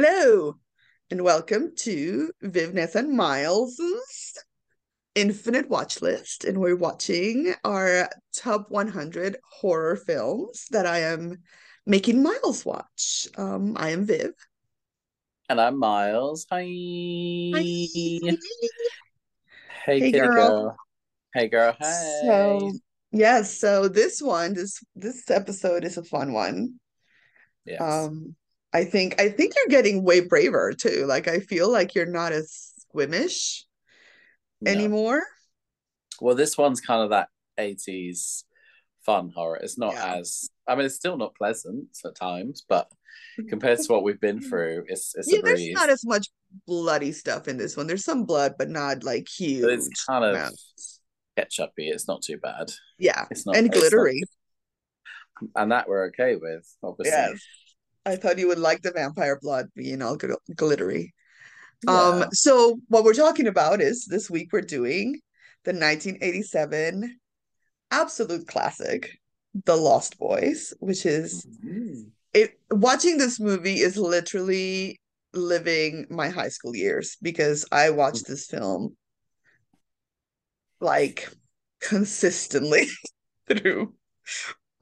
Hello, and welcome to Vivness and Miles' Infinite Watch List. And we're watching our top 100 horror films that I am making Miles watch. Um, I am Viv. And I'm Miles. Hi. Hi. Hey, Hey, girl. girl. Hey, girl. Hey. So, yes, so this one, this this episode is a fun one. Yes. Um, I think I think you're getting way braver too. Like I feel like you're not as squeamish No. anymore. Well, this one's kind of that 80s fun horror. It's not Yeah. as, I mean, it's still not pleasant at times, but compared to what we've been through, it's it's Yeah, a there's not as much bloody stuff in this one. There's some blood, but not like But huge it's kind of amounts. ketchupy. It's not too bad. Yeah, It's not, and it's not, glittery. and that we're okay with, obviously. Yes. I thought you would like the vampire blood being all gl- glittery. Yeah. Um, so what we're talking about is this week we're doing the 1987 absolute classic, The Lost Boys, which is Mm. it watching this movie is literally living my high school years because I watched this film like consistently through.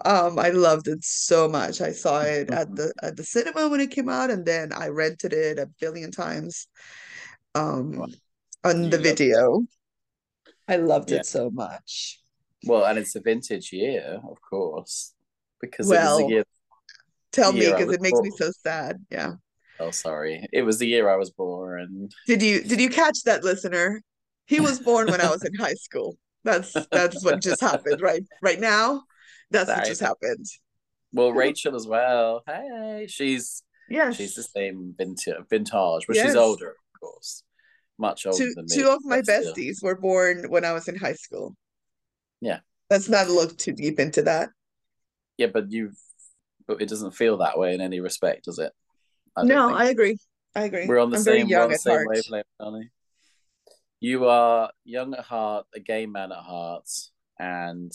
Um, I loved it so much. I saw it at the at the cinema when it came out, and then I rented it a billion times um on You the loved it. video. I loved Yeah. it so much. Well, and it's a vintage year, of course, because it was Well, year. Tell the me because it makes me so sad. Yeah. Oh, sorry. It was the year I was born. Did you did you catch that, listener? He was born when I was in high school. That's that's what just happened right right now. That's what just happened. Well, Rachel as well. Hey, she's Yes. she's the same vintage, vintage, but she's older, of course, much older Two than me. two of my but still. besties were born when I was in high school. Yeah. Let's not look too deep into that. Yeah, but you, but it doesn't feel that way in any respect, does it? I No. I agree. I agree. We're on the I'm same, young the same wavelength, Donnie. You are young at heart, a gay man at heart, and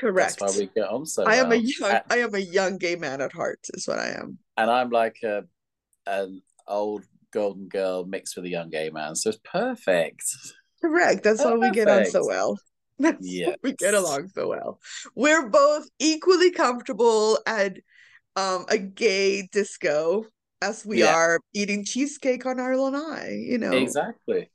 Correct. that's why we get on so I am a young And, I am a young gay man at heart, is what I am. and I'm like a an old golden girl mixed with a young gay man, so it's perfect. Correct. That's why we get on so well. That's why we get along so well. We're both equally comfortable at um a gay disco as we Yeah. are eating cheesecake on our lanai, you know. Exactly.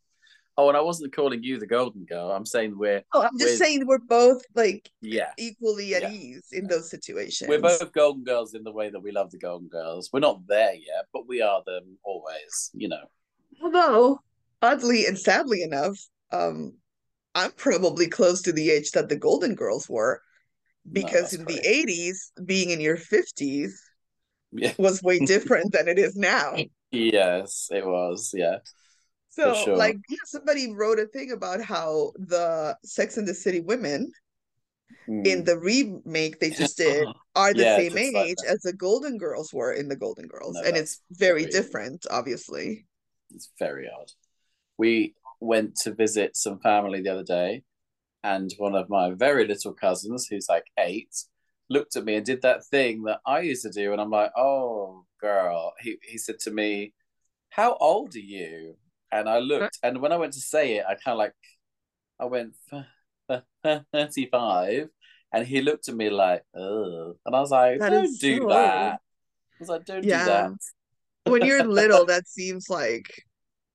Oh, and I wasn't calling you the golden girl. I'm saying we're Oh, I'm just we're saying we're both like yeah, equally at yeah. ease in those situations. We're both golden girls in the way that we love the golden girls. We're not there yet, but we are them always, you know. Although, oddly and sadly enough, um, I'm probably close to the age that the Golden Girls were, because that's in the 80s, being in your 50s Yeah. was way different than it is now. Yes, it was. Yeah, So, sure. like, yeah, somebody wrote a thing about how the Sex and the City women in Mm. the remake they just did are the Yeah, same just like age as the Golden Girls were in the Golden Girls. No, And it's very very different, obviously. it's very odd. We went to visit some family the other day, and one of my very little cousins, who's like eight, looked at me and did that thing that I used to do, and I'm like, "Oh, girl." He he said to me, "How old are you?" And I looked, and when I went to say it, I kind of like, I went thirty-five, and he looked at me like, "Oh," and I was like, That "Don't do so that." old. I was like, "Don't do that." When you're little, that seems like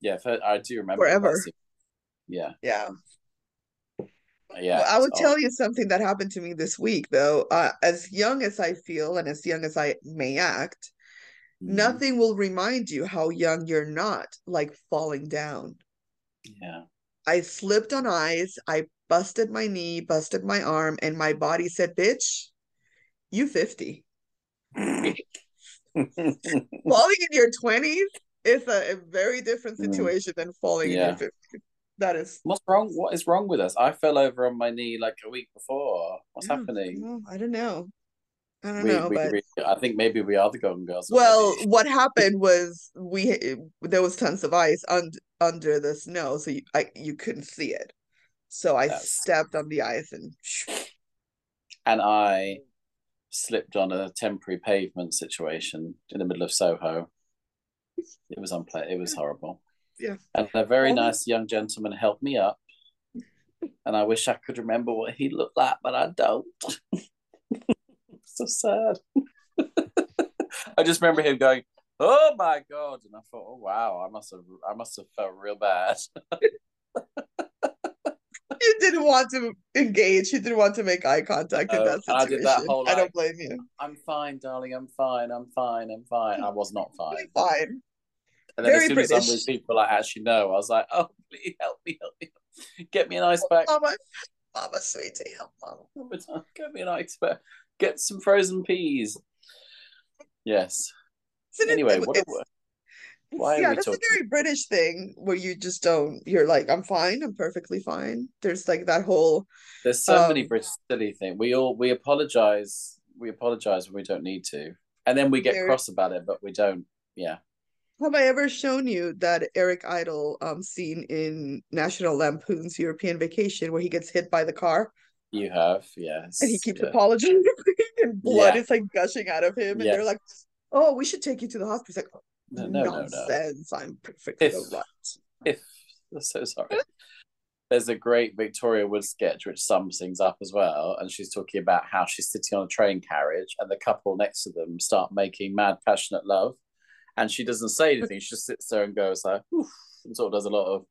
Yeah, I do remember forever. Yeah, Yeah. yeah, Well, I would tell you something that happened to me this week, though. Uh, as young as I feel and as young as I may act, Mm, nothing will remind you how young you're not, like falling down. yeah. I slipped on ice, I busted my knee, busted my arm, and my body said, Bitch, you 50. Falling in your 20s is a, a very different Mm, situation than falling in your yeah. 50s. That is, What's wrong? What is wrong with us? I fell over on my knee like a week before. What's yeah, happening? well, I don't know. I don't We, know, we, but we, I think maybe we are the Golden Girls well, what happened was we there was tons of ice un under the snow, so you I you couldn't see it. So I That's stepped on the ice and and I slipped on a temporary pavement situation in the middle of Soho. It was unpleasant. It was horrible. Yeah. And a very Um, nice young gentleman helped me up. And I wish I could remember what he looked like, but I don't. so sad. I just remember him going, "Oh my god!" And I thought, "Oh wow, I must have, I must have felt real bad." You didn't want to engage. You didn't want to make eye contact in No, that and I situation. did that whole, I don't blame you. I'm fine, darling. I'm fine. I'm fine. I'm fine. I was not fine. Fine. And then Very as soon as I'm British. with people I actually know, I was like, "Oh, please help me, help me, oh, oh, get me an ice pack." Mama, Mama, sweetie, help Mama. Get me an ice pack. Get some frozen peas. Yes. Isn't it- Anyway, it- what? it's- why yeah, that's talking- a very British thing where you just don't. You're like, I'm fine. I'm perfectly fine. There's like that whole. There's so many Um, British silly thing. We all we apologize. We apologize when we don't need to, and then we get cross about it, but we don't. Yeah. Have I ever shown you that Eric Idle um scene in National Lampoon's European Vacation where he gets hit by the car You have, yes. and he keeps yeah. apologizing and blood Yeah. is like gushing out of him and Yeah. they're like, "Oh, we should take you to the hospital." He's like, No, no, no, no. I'm perfectly If- right. If I'm so sorry. There's a great Victoria Wood sketch which sums things up as well, and she's talking about how she's sitting on a train carriage and the couple next to them start making mad passionate love, and she doesn't say anything. She just sits there and goes like, Oof, and sort of does a lot of.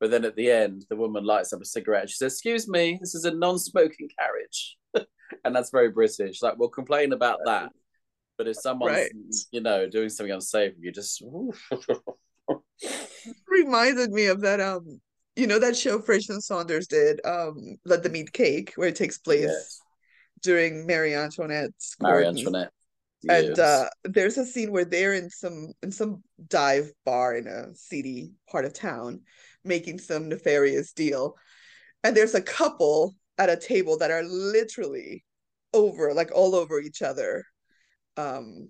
But then at the end, the woman lights up a cigarette. She says, "Excuse me, this is a non-smoking carriage," and that's very British. Like we'll complain about that, but if someone's Right. you know doing something unsafe, you just. reminded me of that um you know that show French and Saunders did um Let Them Eat Cake where it takes place Yes. during Marie Antoinette's Marie Antoinette. and uh there's a scene where they're in some in some dive bar in a seedy part of town making some nefarious deal. And there's a couple at a table that are literally over like all over each other um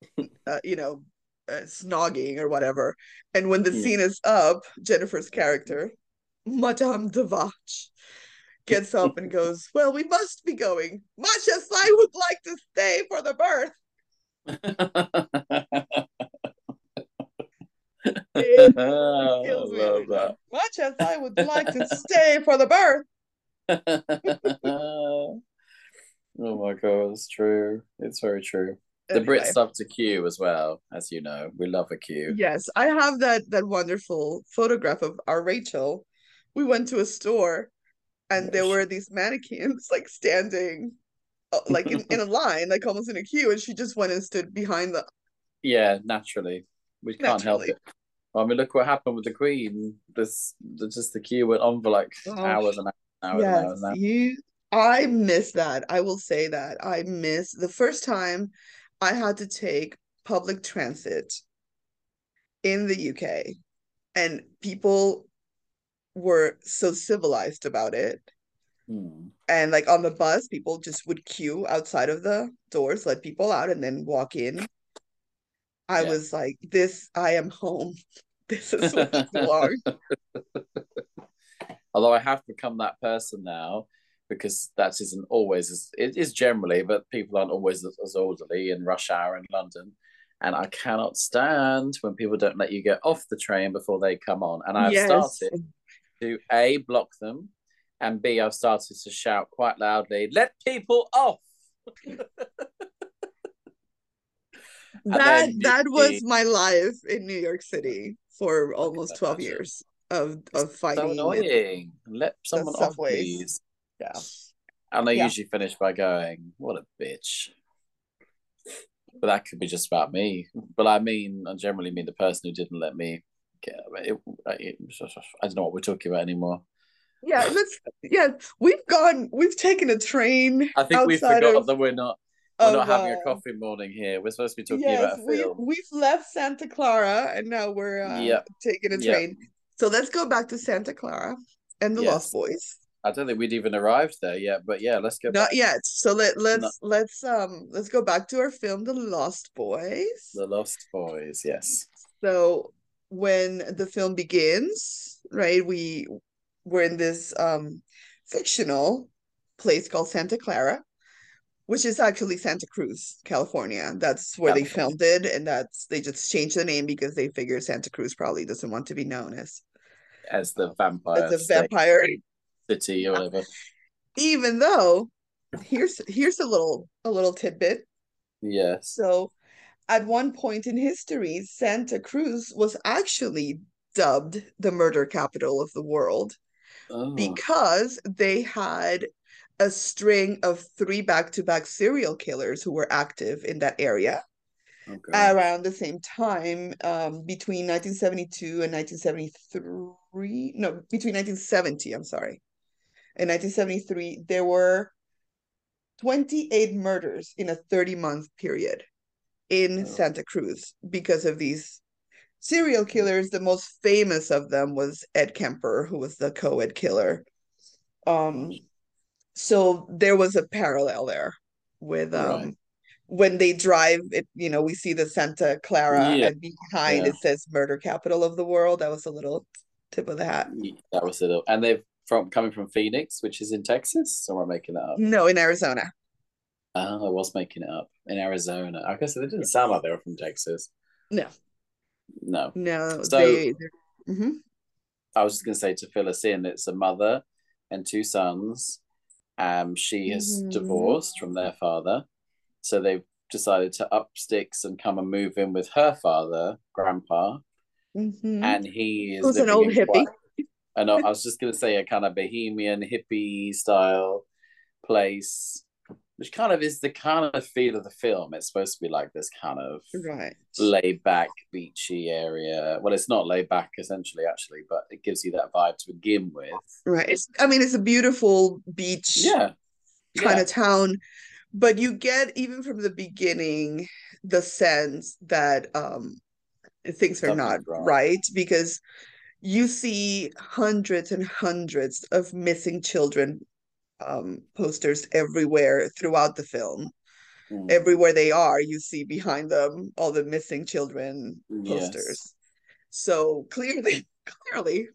uh, you know uh, snogging or whatever. And when the Yeah. scene is up jennifer's character madame de Vache gets up and goes well we must be going. Much as i would like to stay for the birth It kills me now. much as i would like to stay for the birth oh my god, it's true. It's very true. The Brits love to queue as well, as you know. We love a queue. Yes, I have that that wonderful photograph of our Rachel. We went to a store and there were these mannequins like standing uh, like in, in a line, like almost in a queue, and she just went and stood behind the Yeah, naturally. We can't help Naturally. it. I mean, look what happened with the Queen. This, the, just the queue went on for like Oh, hours and hours and yes, hours. And hours. you I miss that. I will say that. I miss the first time I had to take public transit in the UK and people were so civilized about it. Hmm. And like on the bus, people just would queue outside of the doors, let people out, and then walk in. I Yeah. was like, this, I am home. This is where I belong. Although I have become that person now because that isn't always as it is generally, but people aren't always as, orderly in rush hour in London. And I cannot stand when people don't let you get off the train before they come on. And I've Yes. started to A, block them, and B, I've started to shout quite loudly, let people off. That that was my life in New York City for almost 12 years of of fighting. and- annoying. Let someone off, please. Yeah. And I Yeah. usually finish by going, "What a bitch." But that could be just about me. But I mean, I generally mean the person who didn't let me get. It, it, I don't know what we're talking about anymore. Yeah, let's yeah, we've gone we've taken a train I think we forgot of, that we're not we're of, not having uh, a coffee morning here. We're supposed to be talking Yes, about a we film. we've left Santa Carla and now we're uh, Yep. taking a Yep. train. So let's go back to Santa Carla and the Yes. Lost Boys. I don't think we'd even arrived there yet, but yeah, let's go Not back. yet. So let let's let's um let's go back to our film, The Lost Boys. The Lost Boys, yes. So when the film begins, right, we we're in this um fictional place called Santa Carla, which is actually Santa Cruz, California. That's where they filmed it, and that's they just changed the name because they figure Santa Cruz probably doesn't want to be known as as the vampire as a vampire city or whatever. Even though here's here's a little a little tidbit. Yeah. So at one point in history, Santa Cruz was actually dubbed the murder capital of the world oh. because they had a string of three back-to-back serial killers who were active in that area okay. around the same time um, between 1972 and 1973 no between 1970 i'm sorry in 1973 there were 28 murders in a 30 month period in oh. santa cruz because of these serial killers the most famous of them was ed kemper who was the co-ed killer um so there was a parallel there with um right. when they drive it you know we see the santa carla yeah. and behind yeah. it says murder capital of the world. That was a little tip of the hat. That was a little and they've from coming from phoenix which is in texas? Or am i making that up? No in arizona. Oh i was making it up. In arizona. I guess it didn't sound like they were from texas. No. No. No so they, mm-hmm. i was just going to say to fill us in it's a mother and two sons um, she has mm-hmm. divorced from their father, so they've decided to up sticks and come and move in with her father, grandpa, mm-hmm. and he is an old hippie. Quite, and I was just going to say a kind of bohemian hippie style place which kind of is the kind of feel of the film. It's supposed to be like this kind of right laid back, beachy area. Well, it's not laid back essentially, actually, but it gives you that vibe to begin with. Right. It's. I mean, it's a beautiful beach. Yeah. Kind yeah. of town, but you get even from the beginning the sense that um things are not wrong. right because you see hundreds and hundreds of missing children um, posters everywhere throughout the film. Mm. Everywhere they are, you see behind them all the missing children posters. Yes. So clearly, clearly.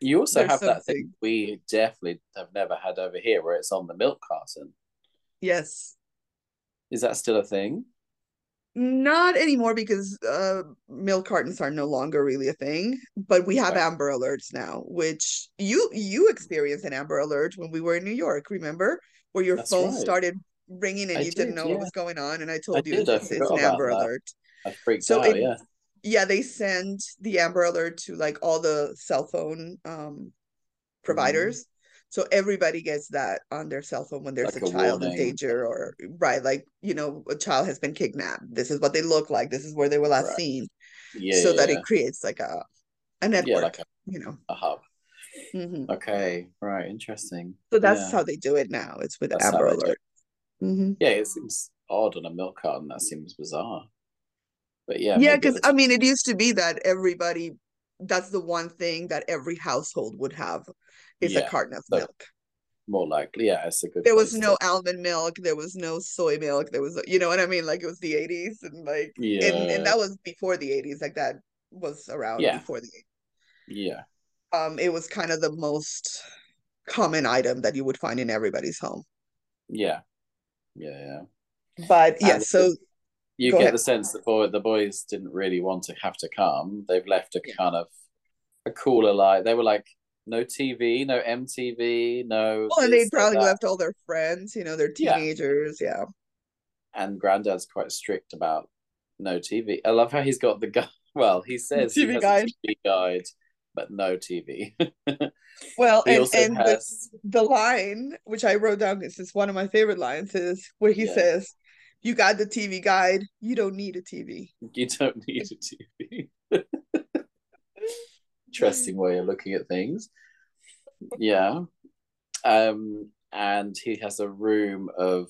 You also have something. that thing we definitely have never had over here where it's on the milk carton. Yes. Is that still a thing? Not anymore because uh, milk cartons are no longer really a thing. But we have Amber Alerts now, which you you experienced an Amber Alert when we were in New York. Remember, where your That's phone right. started ringing and I you did, not know yeah. what was going on, and I told I you it's, it's an Amber that. Alert. I freaked so out. It, yeah. Yeah, they send the Amber Alert to like all the cell phone um mm-hmm. providers. So everybody gets that on their cell phone when there's like a, a, child warning. in danger or right like you know a child has been kidnapped. This is what they look like. This is where they were last right. seen. Yeah, so yeah, that yeah. it creates like a a network like a, you know. a hub. Mm-hmm. okay right interesting. So that's how they do it now. It's with that's amber alert. mm-hmm. yeah it seems odd on a milk carton. That seems bizarre. But yeah yeah because i mean it used to be that everybody that's the one thing that every household would have is yeah, a carton of milk. More likely, yeah, it's a good. There was no to... almond milk. There was no soy milk. There was, you know what I mean? Like it was the eighties, and like, yeah, and, and that was before the eighties. Like that was around yeah. before the 80s. Yeah. Um, it was kind of the most common item that you would find in everybody's home. Yeah. Yeah, yeah. But yeah, so you get ahead. the sense that boy, the boys didn't really want to have to come. They've left a yeah. kind of a cooler life. They were like, no TV, no MTV, no. Well, and they probably left all their friends, you know, their teenagers, yeah. yeah. And Granddad's quite strict about no TV. I love how he's got the guy. Well, he says TV he guide. TV guide, but no TV. well, and, and has... the, the line which I wrote down, this is one of my favorite lines, is where he yeah. says, "You got the TV guide. You don't need a TV. You don't need a TV." interesting way of looking at things. Yeah. Um, and he has a room of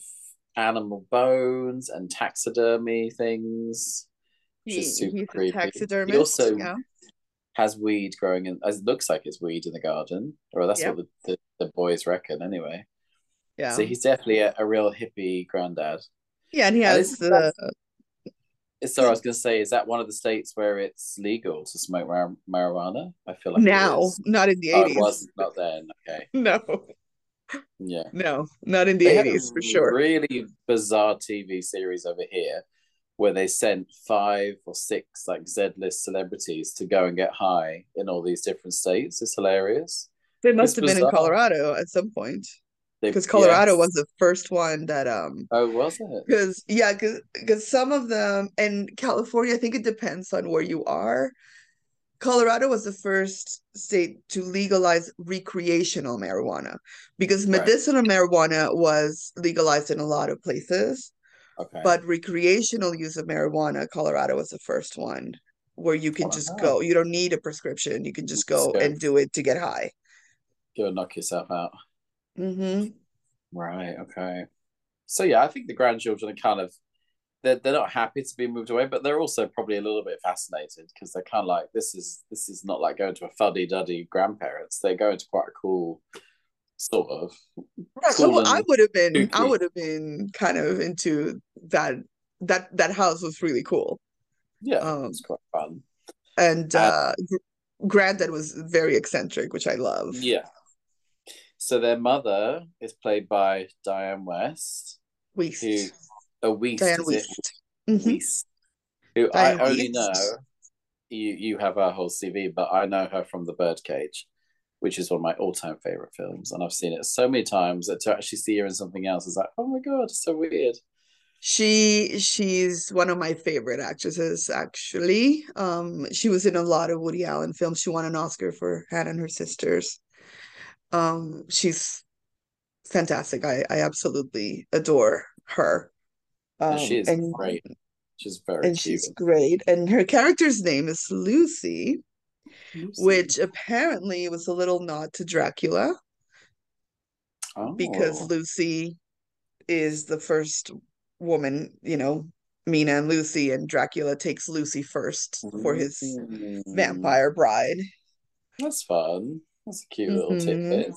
animal bones and taxidermy things. He, he's creepy. He also yeah. has weed growing in. It looks like it's weed in the garden, or that's yep. what the, the, the, boys reckon anyway. Yeah. So he's definitely a, a real hippie granddad. Yeah, and he has the so I was going to say, is that one of the states where it's legal to smoke mar- marijuana? I feel like now, not in the eighties. Oh, it wasn't not then. Okay. No. Yeah. No, not in the They had a 80s for sure. Really bizarre TV series over here where they sent five or six like Z list celebrities to go and get high in all these different states. It's hilarious. They must It's have been in. Colorado at some point because Colorado yes. was the first one that um Oh, was it? because yeah because some of them and California I think it depends on where you are. Colorado was the first state to legalize recreational marijuana because Right. medicinal marijuana was legalized in a lot of places, Okay. but recreational use of marijuana, Colorado was the first one where you can just go. You don't need a prescription. You can just Just go go. and do it to get high. go knock yourself out. Hmm Right. Okay. So yeah, I think the grandchildren are kind of they're they're not happy to be moved away, but they're also probably a little bit fascinated because they're kind of like this is this is not like going to a fuddy duddy grandparents. They're going to quite a cool sort of Right. Well, I would have been I would have been kind of into that that that house was really cool. yeah, Um, it's quite fun. And Uh, uh gr- granddad was very eccentric, which I love. Yeah. So their mother is played by Diane West, Wiest. who a Wiest Diane? Wiest. Mhm. Wiest, who Diane I only know. You you have her whole CV, but I know her from The Birdcage, which is one of my all time favorite films, and I've seen it so many times that to actually see her in something else is like, oh my god, it's so weird. She she's one of my favorite actresses actually. Um she was in a lot of Woody Allen films. She won an Oscar for Hannah and Her Sisters. Um she's fantastic. I I absolutely adore her. Um she is and great. She's very and cute. she's great. And her character's name is Lucy, Lucy. which apparently was a little nod to Dracula because Oh. Lucy is the first woman, you know, Mina and Lucy, and Dracula takes Lucy first for his Mm. vampire bride. That's fun. That's a cute little Mhm. tidbit.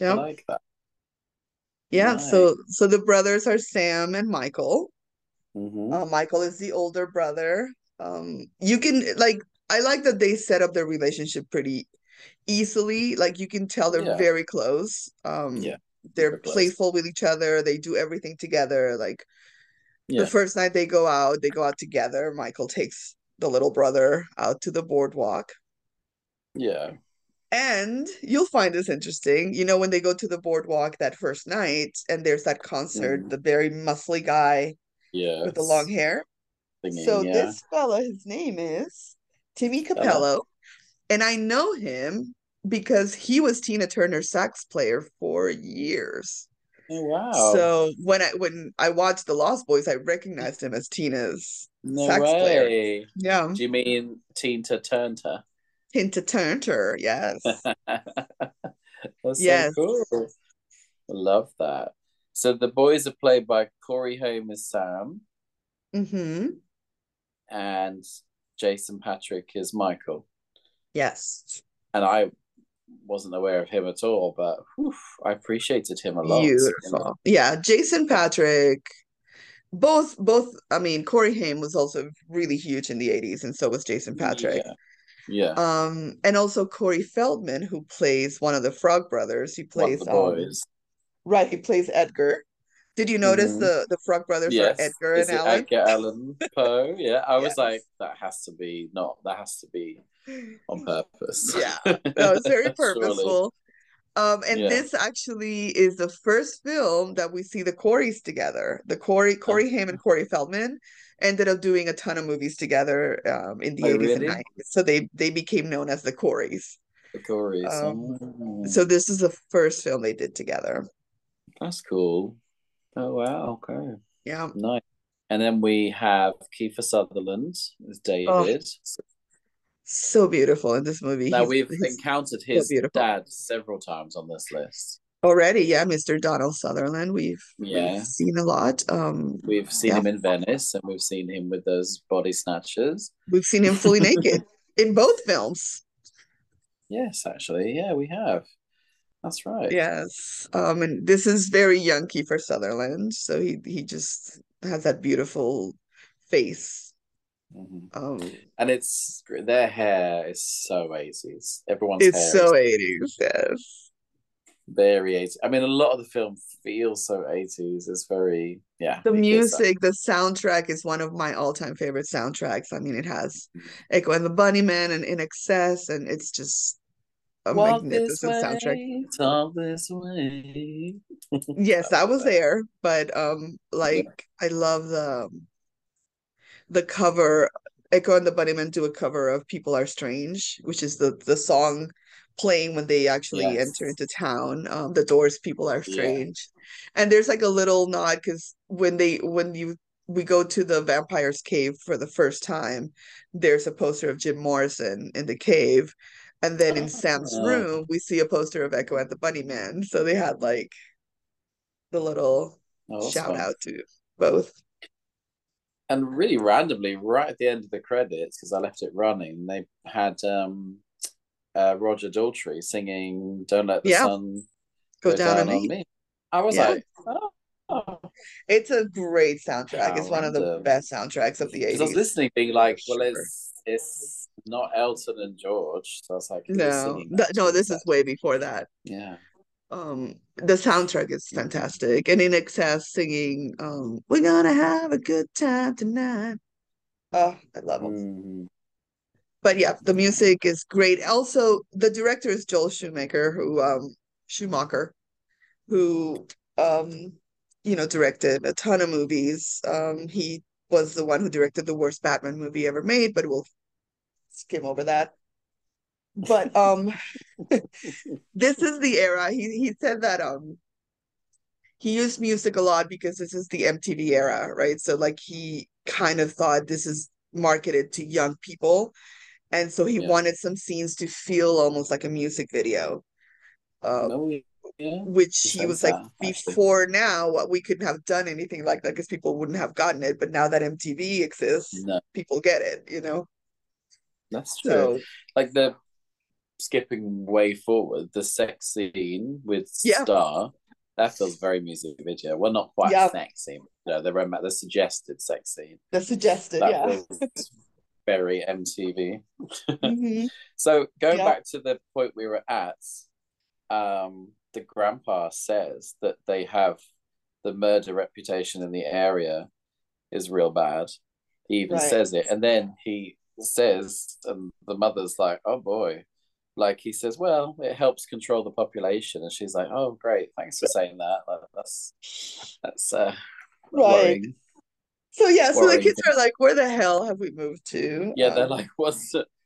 I Yeah. like that. Yeah, Nice. so so the brothers are Sam and Michael. hmm Uh, Michael is the older brother. Um, you can like I like that they set up their relationship pretty easily. Like you can tell they're Yeah. very close. Um, Yeah, they're playful with each other. They do everything together. Like the first night they go out, they go out together. Michael takes the little brother out to the boardwalk. Yeah. And you'll find this interesting. You know, when they go to the boardwalk that first night and there's that concert, Mhm. the very muscly guy Yeah. with the long hair. So yeah. this fella, his name is Timmy Cappello, and I know him because he was Tina Turner's sax player for years. Oh, wow. So when I when I watched The Lost Boys, I recognized him as Tina's no sax player. way. Yeah, Do you mean Tina Turner? Tina Turner, yes. That's Yes. so cool. I love that. So the boys are played by Corey Haim as Sam Mm-hmm. and Jason Patric is Michael. Yes. And I wasn't aware of him at all, but whew, I appreciated him a lot. Beautiful. Yeah, Jason Patric. Both both I mean Corey Haim was also really huge in the 80s and so was Jason Patric. Yeah. Yeah. Um, and also Corey Feldman, who plays one of the Frog Brothers. He plays the um, right, he plays Edgar. Did you notice Mhm. the the Frog Brothers Yes. are Edgar Is and Alan? Edgar Allan Poe? Yeah. I was like, that has to be not that has to be on purpose. Yeah, that was very purposeful. Um, and Yeah. this actually is the first film that we see the Coreys together. The Corey Corey Haim and Corey Feldman ended up doing a ton of movies together um, in the Oh, 80s really? and 90s. So they they became known as the Coreys. The Coreys. Um, Oh, So this is the first film they did together. that's cool. Oh wow, okay. Yeah. Nice. And then we have Kiefer Sutherland as Oh, David. So beautiful in this movie. now He's, we've he's encountered his beautiful. dad several times on this list. Already, yeah, Mr. Donald Sutherland. We've Yeah. we've seen a lot. Um, We've seen yeah, him in Venice and we've seen him with those body snatchers. we've seen him fully naked in both films. Yes, actually. Yeah, we have. That's right. Yes. Um, and this is very young for Sutherland. So he he just has that beautiful face. Mhm. Um, And it's their hair is so 80s. Everyone's it's hair so is 80s, yes. Very 80s. I mean, a lot of the film feels so 80s. It's very, yeah. The it gets that. music, the soundtrack is one of my all-time favorite soundtracks. I mean, it has Echo and the Bunnymen and INXS, and it's just a Walk this magnificent soundtrack. talk this way. Yes, that was there, but um, like I love the the cover. Echo and the Bunnymen do a cover of "People Are Strange," which is the the song playing when they actually Yes. enter into town. Um, the Doors' "People Are Yeah. Strange," and there's like a little nod because when they when you we go to the vampire's cave for the first time, there's a poster of Jim Morrison in the cave, and then in Sam's Ah. room we see a poster of Echo and the Bunnymen. So they had like the little Oh, shout fun. out to both. And really randomly, right at the end of the credits, because I left it running, they had um uh Roger Daltrey singing Don't Let the Yeah. Sun Go Go down Down on on me. I was Yeah. like, oh, oh. It's a great soundtrack. It's one of the Random. best soundtracks of the Because I was listening, being like, well, it's it's not Elton and George. So I was like, No, th- no, this is way before that. Yeah. Um, the soundtrack is fantastic. And INXS singing, um, We're gonna have a good time tonight. Oh, I love them. Mhm. But yeah, the music is great. Also, the director is Joel Schumacher, who um Schumacher, who um you know directed a ton of movies. Um, he was the one who directed the worst Batman movie ever made, but we'll skim over that. But um this is the era. He he said that um he used music a lot because this is the MTV era, right? So like he kind of thought this is marketed to young people. And so he Yeah. wanted some scenes to feel almost like a music video. Uh, No, yeah. which He was like that, actually. before now what we couldn't have done anything like that because people wouldn't have gotten it but now that MTV exists No, people get it you know that's true. so Like the skipping way forward, the sex scene with Yeah. Star, that feels very music video. Well, not quite Yeah. sex scene. No, the rom- the suggested sex scene. the suggested That yeah very MTV. Mhm. So going Yeah. back to the point we were at, um, the grandpa says that they have the murder reputation in the area is real bad. He even Right. says it, and then he says, and the mother's like, "Oh boy." Like he says, well, it helps control the population, and she's like, "Oh, great, thanks for saying that. Like, that's that's uh, Right. worrying." So yeah so the kids are like where the hell have we moved to Yeah, they're Um, like, "What's?" It?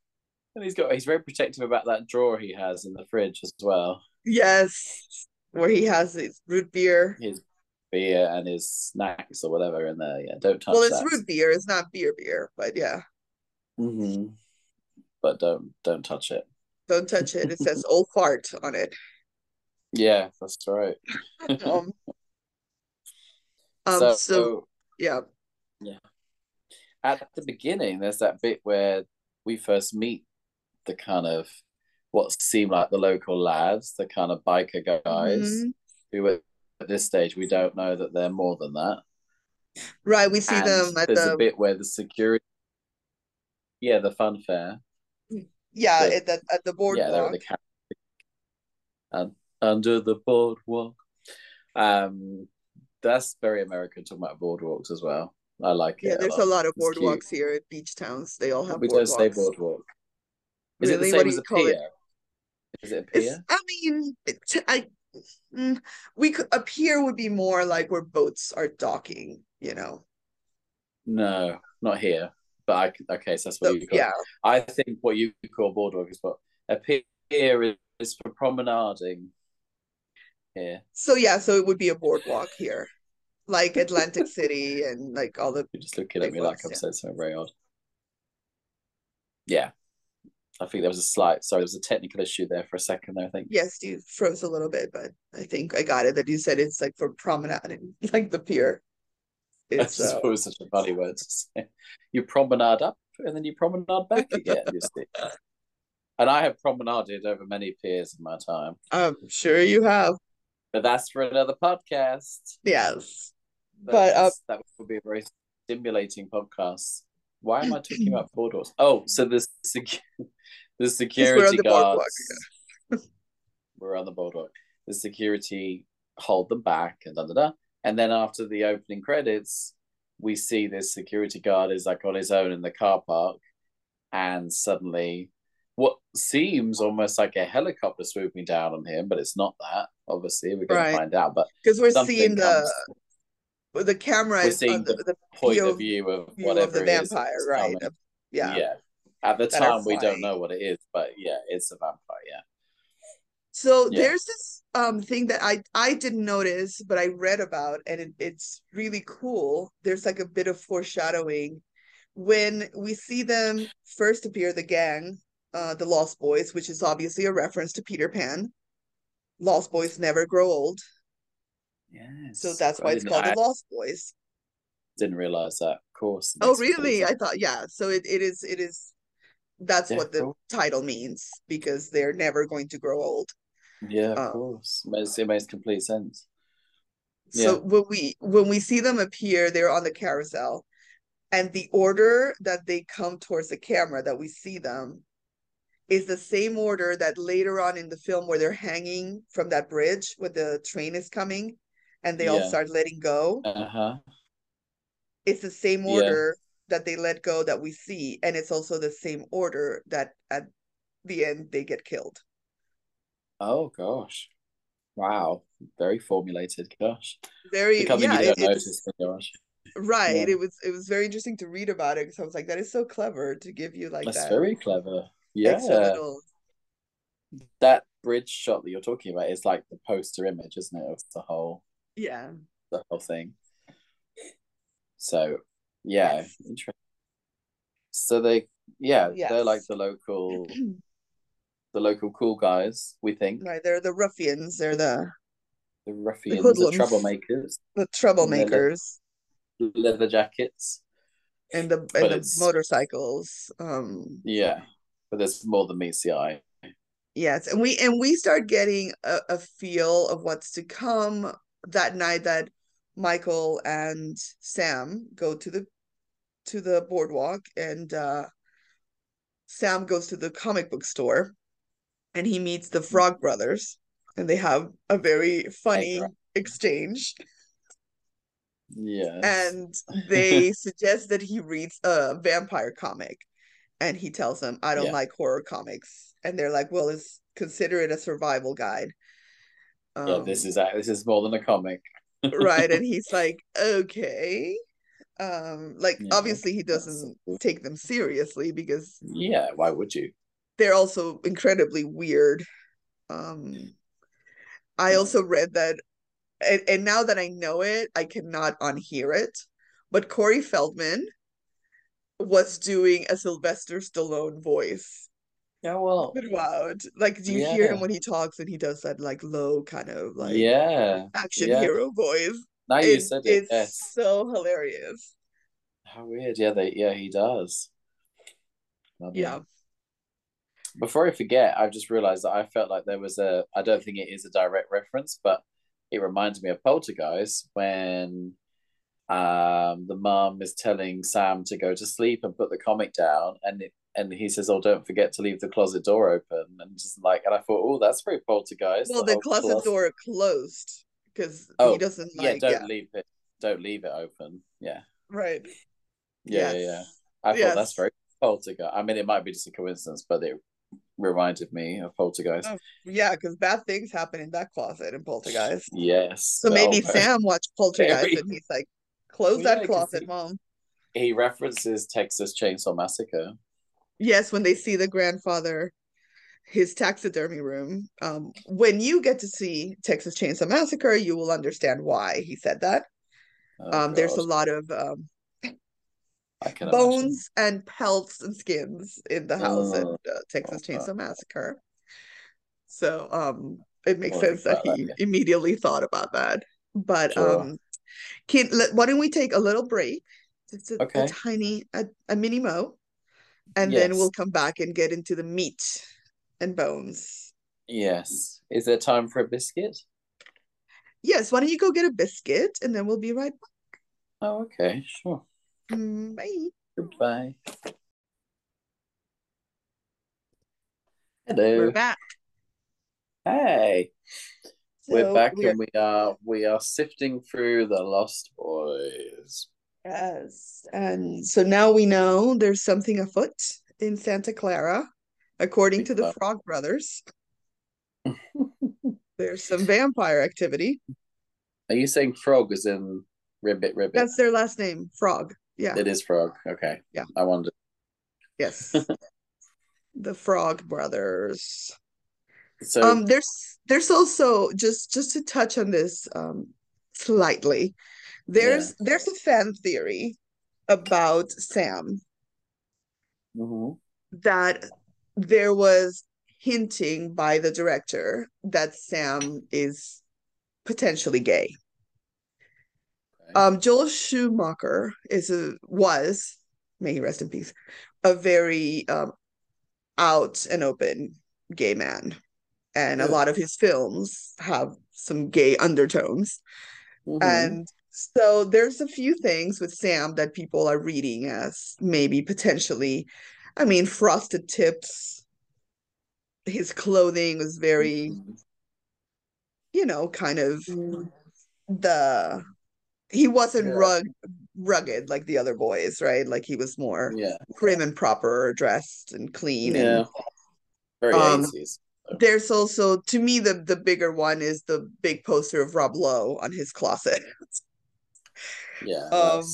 And he's got he's very protective about that drawer he has in the fridge as well. yes where he has his root beer his beer and his snacks or whatever in there. Yeah, don't touch it. well it's that. root beer it's not beer beer but yeah Mhm. But don't don't touch it. don't touch it it says old fart on it Yeah, that's right. um um so, so yeah at the beginning, there's that bit where we first meet the kind of what seem like the local lads, the kind of biker guys, Mhm. who at this stage we don't know that they're more than that. right we see and them at there's the a bit where the security, yeah, the fun fair, yeah the- at the at the boardwalk. yeah, they're at the camp and under the boardwalk. Um, that's very American talking about boardwalks as well. I like it. Yeah, there's a lot of It's cute. boardwalks here at beach towns. They all have We don't say boardwalks. boardwalk. Is it the same as a pier? Is it a It's, pier? I mean, it, I, mm, we could, a pier would be more like where boats are docking, you know? No, not here. But I okay, so that's what So, you call yeah, it. I think what you call boardwalk is what a pier is, is for promenading here. so yeah, so it would be a boardwalk here, like Atlantic City and like all the, You're just looking at me like I've yeah. said something very odd. Yeah. I think there was a slight sorry, there was a technical issue there for a second there, I think. yes, you froze a little bit, but I think I got it that you said it's like for promenading, like the pier. It's, just uh, was such a funny word to say. You promenade up and then you promenade back again, you see. And I have promenaded over many piers in my time. I'm sure you have. But that's for another podcast. Yes. But, uh, that would be a very stimulating podcast. Why am I talking about boardwalks? Oh, so the secu- the we're security boardwalk, guards. We're on the boardwalk. the security hold them back and da da da. And then after the opening credits, we see this security guard is like on his own in the car park, and suddenly what seems almost like a helicopter swooping down on him, but it's not that. Obviously, we're going Right. to find out. But because we're seeing comes- the the camera is seeing on the, the point of view of view whatever of the vampire, right? Uh, Yeah. yeah. At the That time, we don't know what it is, but yeah, it's a vampire. Yeah. So Yeah. there's this um thing that I I didn't notice, but I read about, and it, it's really cool. There's like a bit of foreshadowing when we see them first appear, the gang, uh, the Lost Boys, which is obviously a reference to Peter Pan. Lost Boys never grow old, Yes. so that's why it's called I the Lost Boys. didn't realize that. Of course. Oh, really? I thought, yeah. So it, it is it is that's Yeah, what the cool. title means because they're never going to grow old. Yeah, of Um, course. Makes, it makes complete sense. So Yeah. when we when we see them appear, they're on the carousel, and the order that they come towards the camera that we see them is the same order that later on in the film where they're hanging from that bridge when the train is coming and they all start letting go. Uh huh. It's the same Yeah. order that they let go that we see, and it's also the same order that at the end they get killed. Oh gosh. Wow. Very formulated. Gosh. Very yeah, it- notice. Gosh. right. Yeah. It was it was very interesting to read about it because I was like, that is so clever to give you like That's that very clever. Yeah. That bridge shot that you're talking about is like the poster image, isn't it, of the whole yeah. the whole thing. So yeah, Yes. interesting. So they yeah, they're like the local the local cool guys, we think. Right, they're the ruffians, they're the The ruffians, the hoodlums. troublemakers, the troublemakers leather jackets. and the and But the motorcycles. Um Yeah. But there's more than meets the eye. yes, and we and we start getting a, a feel of what's to come that night that Michael and Sam go to the to the boardwalk and uh Sam goes to the comic book store and he meets the Frog Brothers and they have a very funny right. exchange. Yeah. and they suggest that he reads a vampire comic and he tells them i don't Yeah. like horror comics and they're like well it's consider it a survival guide yeah, this Um, is this is more than a comic. right and he's like okay. Um like Yeah, obviously he doesn't take them seriously because Yeah, why would you? they're also incredibly weird. Um i also read that and, and now that i know it i cannot unhear it but corey feldman was doing a sylvester stallone voice Yeah, well, loud like do you hear him when he talks and he does that like low kind of like yeah. action yeah. hero voice Now you said it. it's Yes. so hilarious How weird. Yeah, they yeah, he does. Lovely. yeah Before I forget, I've just realized that I felt like there was a I don't think it is a direct reference, but it reminds me of Poltergeist when um the mom is telling Sam to go to sleep and put the comic down and it and he says, Oh, don't forget to leave the closet door open and just like and I thought, Oh, that's very poltergeist. well the whole closet door closed because Oh, he doesn't Yeah, like don't yeah, leave it don't leave it open. Yeah. right Yeah, yeah, Yes. yeah. I thought that's very poltergeist. I mean, it might be just a coincidence, but it reminded me of poltergeist. Oh, yeah, because bad things happen in that closet in Poltergeist. Yes. So maybe Oh, Sam watched Poltergeist Very- and he's like, close Well, that yeah, closet, he- mom. he references Texas Chainsaw Massacre. Yes, when they see the grandfather, his taxidermy room. Um, when you get to see Texas Chainsaw Massacre, you will understand why he said that. Oh, Um, there's a lot of um, can imagine. bones and pelts and skins in the house in Oh, uh, Texas oh, Chainsaw Massacre. So um, it makes sense that he yeah. immediately thought about that. But Sure. um, can let, why don't we take a little break? Just a, a tiny, a, a mini mo, and then we'll come back and get into the meat and bones. Yes. Is there time for a biscuit? Yes, why don't you go get a biscuit, and then we'll be right back. Oh, okay. Sure. Mm, Bye. Goodbye. Hello. We're back. Hey. we're back we are, and we are we are sifting through the Lost Boys. Yes, and so now we know there's something afoot in Santa Carla, according to the. Frog Brothers. There's some vampire activity. Are you saying frog is in ribbit ribbit? That's their last name, Frog. Yeah. It is frog. Okay. Yeah. I wondered. Yes. the Frog Brothers. So Um, there's there's also just just to touch on this um slightly. There's there's a fan theory about Sam mhm. that there was hinting by the director that Sam is potentially gay. Okay. Um, Joel Schumacher is a was, may he rest in peace, a very um out and open gay man. And a lot of his films have some gay undertones. Mhm. And so there's a few things with Sam that people are reading as maybe potentially, I mean, frosted tips. His clothing was very, you know, kind of Mhm. the he wasn't Yeah. rug rugged like the other boys, right? Like he was more Yeah. prim and proper, dressed and clean. Yeah. And Very Um, 80s. there's also to me the the bigger one is the big poster of Rob Lowe on his closet. Yeah. Um,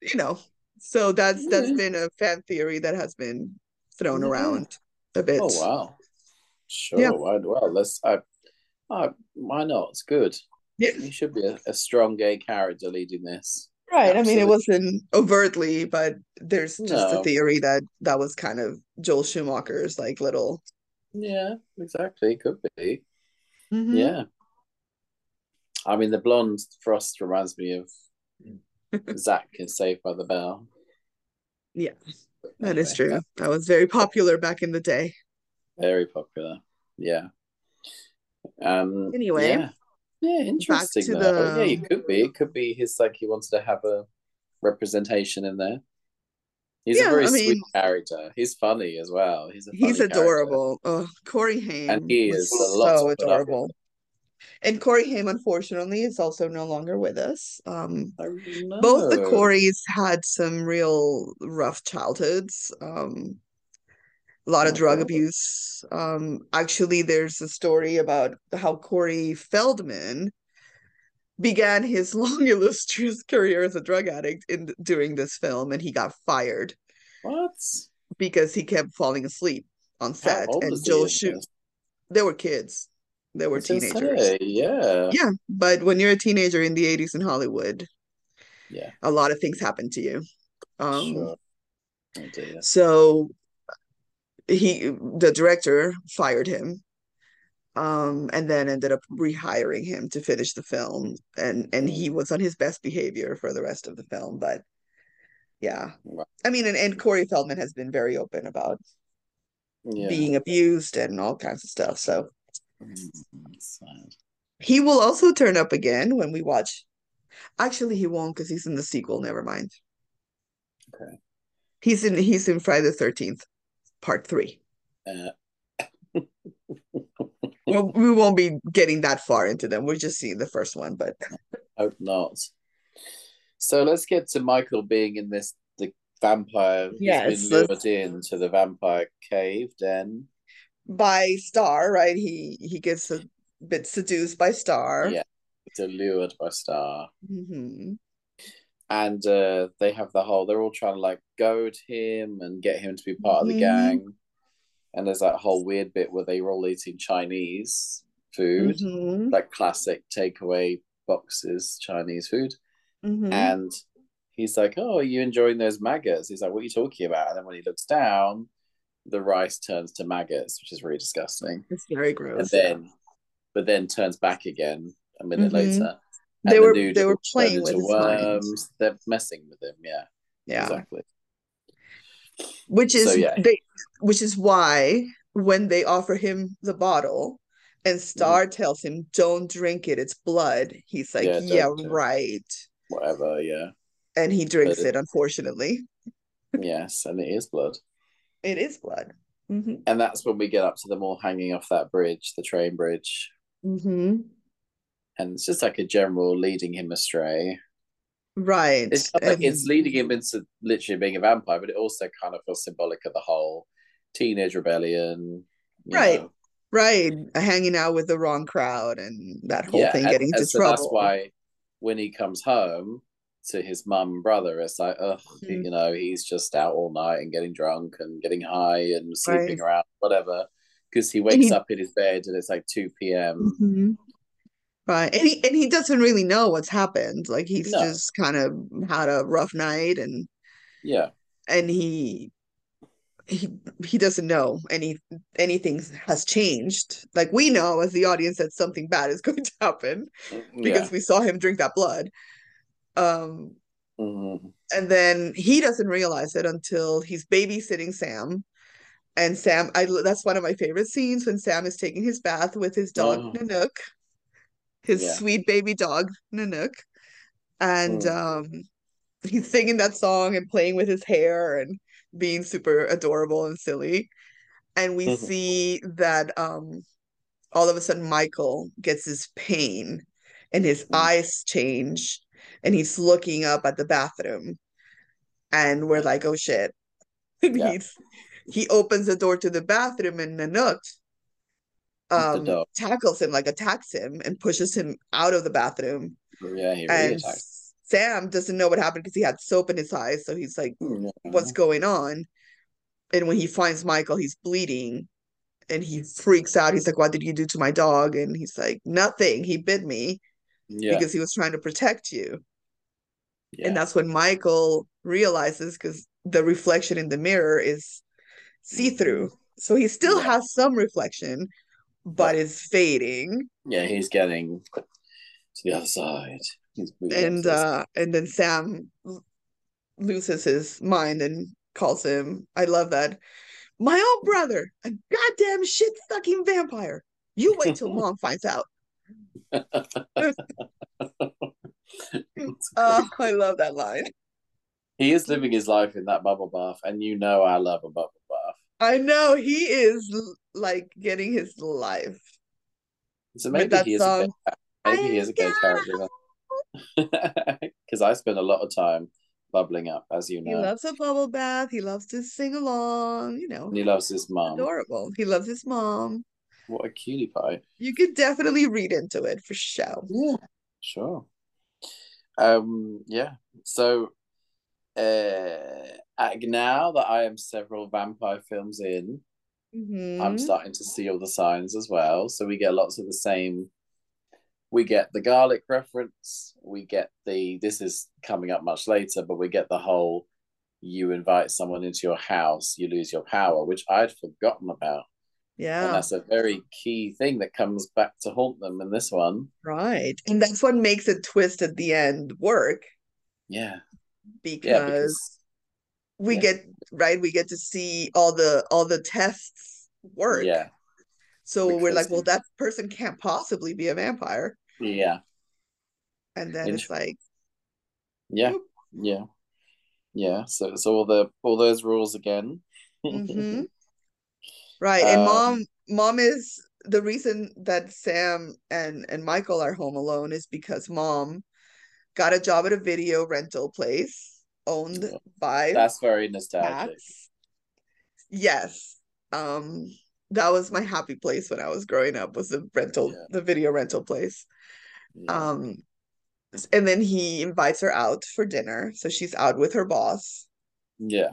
you know, so that's that's been a fan theory that has been thrown Yeah. around a bit. Oh wow. Sure. Yeah. Well, let's. I, I, why not? It's good. Yeah. He should be a, a strong gay character leading this. Right. I mean, it wasn't overtly, but there's just a theory that that was kind of Joel Schumacher's like little. Yeah, exactly. Could be. Mhm. Yeah. I mean, the blonde Frost reminds me of Zack in Saved by the Bell. Yeah, that is Anyway, true. yeah, That was very popular back in the day. very popular. Yeah. Um. Anyway, Yeah. Yeah. Interesting. to though. the- Yeah, it could be. It could be his like he wanted to have a representation in there. He's Yeah, a very I sweet mean- character. He's funny as well. He's a He's funny character. adorable. Oh, Corey Haim And he is so to put up with. adorable. And Corey Haim, unfortunately, is also no longer with us. Um, both the. Coreys had some real rough childhoods. Um, a lot of Oh, drug abuse. Um, actually, there's a story about how Corey Feldman began his long, illustrious career as a drug addict in during this film, and he got fired What? because he kept falling asleep on set. And Joel Schu they were kids. They were teenagers. say, yeah. Yeah, but when you're a teenager in the 80s in Hollywood, Yeah. a lot of things happen to you. Um, Sure. So he the director fired him um and then ended up rehiring him to finish the film and and he was on his best behavior for the rest of the film but yeah i mean and, and corey feldman has been very open about Yeah. being abused and all kinds of stuff so Mm, sad. he will also turn up again when we watch actually he won't because he's in the sequel never mind Okay. he's in he's in friday the 13th part three Uh, well, we won't be getting that far into them we're just seeing the first one but hope not. So let's get to Michael being in this the vampire. Yes, He's been lured into the vampire cave den. By Star, right? He he gets a bit seduced by Star. Yeah. He's lured by Star. hmm And uh, they have the whole they're all trying to like goad him and get him to be part of the Mhm. gang. And there's that whole weird bit where they're all eating Chinese food. hmm like classic takeaway boxes Chinese food. hmm And he's like, Oh, are you enjoying those maggots? He's like, What are you talking about? And then when he looks down, the rice turns to maggots, which is really disgusting. It's very gross. And then but then turns back again a minute Mhm. later. They the were- noodles they were playing with worms. They're messing with him, yeah. yeah. Exactly. Which is So, yeah. they which is why when they offer him the bottle and Star tells him, Don't drink it, it's blood. He's like, Yeah, Yeah, it." right. Whatever, yeah. And he drinks But it, unfortunately. yes, and it is blood. It is blood. hmm And that's when we get up to them all hanging off that bridge, the train bridge. Mm-hmm. And it's just like a general leading him astray. Right. It's like And- it's leading him into literally being a vampire, but it also kind of feels symbolic of the whole teenage rebellion. Right. know. right. Hanging out with the wrong crowd and that whole Yeah, thing and- getting into so trouble. that's why when he comes home to his mum and brother, it's like, ugh, Mm. you know, he's just out all night and getting drunk and getting high and sleeping Right. around, whatever. Because he wakes he- up in his bed and it's like 2 p.m. Mhm. Right. And he and he doesn't really know what's happened. Like he's No. just kind of had a rough night and Yeah. and he he he doesn't know any anything has changed. Like we know as the audience that something bad is going to happen because Yeah. we saw him drink that blood. Um Mhm. and then he doesn't realize it until he's babysitting Sam. And Sam, I that's one of my favorite scenes when Sam is taking his bath with his dog Oh. Nanook, his Yeah. sweet baby dog Nanook, and Mm. um, he's singing that song and playing with his hair and being super adorable and silly. And we Mhm. see that um, all of a sudden Michael gets his pain and his Mm. eyes change and he's looking up at the bathroom and we're like, oh shit. And Yeah. he's he opens the door to the bathroom and Nanook um tackles him, like attacks him and pushes him out of the bathroom. Yeah, he really And. Sam doesn't know what happened because he had soap in his eyes, so he's like, what's going on? And when he finds Michael, he's bleeding and he freaks out. He's like, What did you do to my dog? And he's like, Nothing. He bit me Yeah. because he was trying to protect you. Yeah. And that's when Michael realizes because the reflection in the mirror is see through. So he still Yeah. has some reflection, but it's fading. Yeah, he's getting to the other side. He's And uh and then Sam loses his mind and calls him, I love that. My own brother, a goddamn shit fucking vampire. You wait till mom finds out. Oh. I love that line. he is living his life in that bubble bath, and you know I love a bubble bath. I know he is like getting his life. So maybe that he is a song, gay, maybe he is a gay character. Because I spend a lot of time bubbling up, as you know. He loves a bubble bath. He loves to sing along, you know, And he loves his mom. adorable. He loves his mom. What a cutie pie. You could definitely read into it for sure. Yeah, sure. Um, yeah. So, uh, at- now that I am several vampire films in, I'm Mhm. starting to see all the signs as well. So we get lots of the same. We get the garlic reference. We get the. This is coming up much later, but we get the whole. You invite someone into your house, you lose your power, which I'd forgotten about, and Yeah, that's a very key thing that comes back to haunt them in this one. right. And that's what makes a twist at the end work Yeah, because yeah, because we yeah. get right, we get to see all the all the tests work. yeah, So we're like, well, that person can't possibly be a vampire. yeah, And then it's like, yeah, Boop. yeah, yeah. So it's all the all those rules again. hmm Right. And Um, mom mom is the reason that Sam and and Michael are home alone is because mom got a job at a video rental place owned by That's very nostalgic. Pax. Yes. Um that was my happy place when I was growing up was the rental Yeah. the video rental place. Yeah. Um and then he invites her out for dinner. So she's out with her boss. yeah.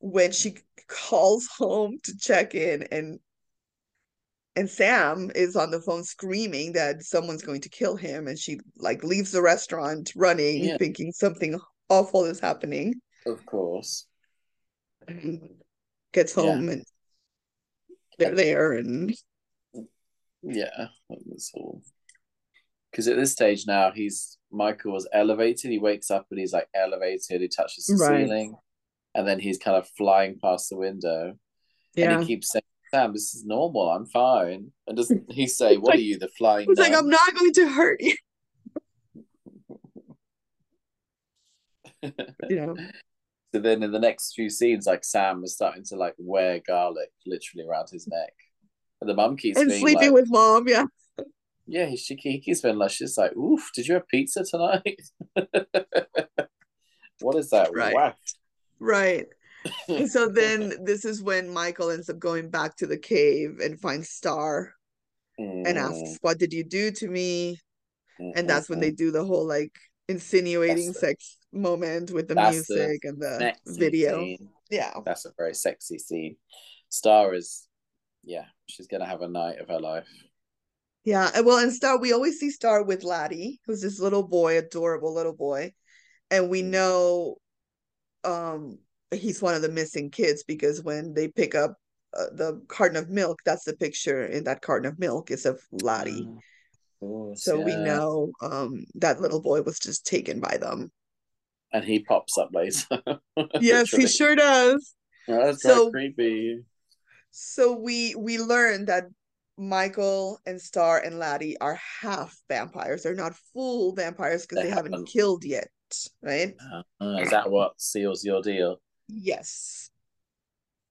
when she calls home to check in and and Sam is on the phone screaming that someone's going to kill him and she like leaves the restaurant running Yeah. thinking something awful is happening Of course. and gets Yeah. home and they're there and Yeah. That's all. Because at this stage now, he's Michael was elevated. He wakes up and he's like elevated. He touches the Right. ceiling, and then he's kind of flying past the window. yeah And he keeps saying, "Sam, this is normal. I'm fine." And doesn't he say, "What like- are you, the flying it's like? I'm not going to hurt you you know So then in the next few scenes, like Sam is starting to like wear garlic literally around his neck. And the mum keeps and sleeping like, with mom yeah Yeah, he, she, he keeps being like, she's like, oof, did you have pizza tonight? what is that? Right. Wow. Right. So then this is when Michael ends up going back to the cave and finds Star and Mm, asks, What did you do to me? mm, And that's when mm, they mm. do the whole like insinuating the- sex moment with the music and the video. scene. Yeah. That's a very sexy scene. Star is, yeah, she's gonna have a night of her life. Yeah. and Well, and Star, we always see Star with Laddie, who's this little boy, adorable little boy. And we Mm. know um he's one of the missing kids because when they pick up uh, the carton of milk, that's the picture in that carton of milk is of Laddie Mm, course, So we know um that little boy was just taken by them. and he pops up later. Yes, he sure does. Oh, that's So- creepy. So we we learn that Michael and Star and Laddie are half vampires. They're not full vampires because They they haven't haven't. killed yet, right? Uh, is that what seals your deal? Yes.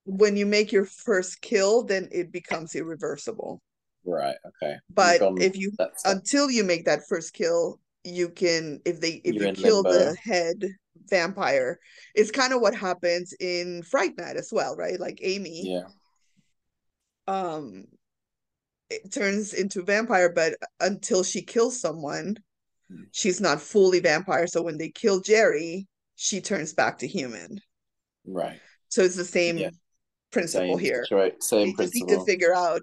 When you make your first kill, then it becomes irreversible. Right. Okay. But gone if you until you make that first kill, you can if they if You're you kill the head vampire, it's kind of what happens in Fright Night as well, right? Like Amy, yeah. um, it turns into vampire, but until she kills someone, she's not fully vampire. So when they kill Jerry, she turns back to human. Right. So it's the same Yeah. principle Same here. Right. Same They just need to figure out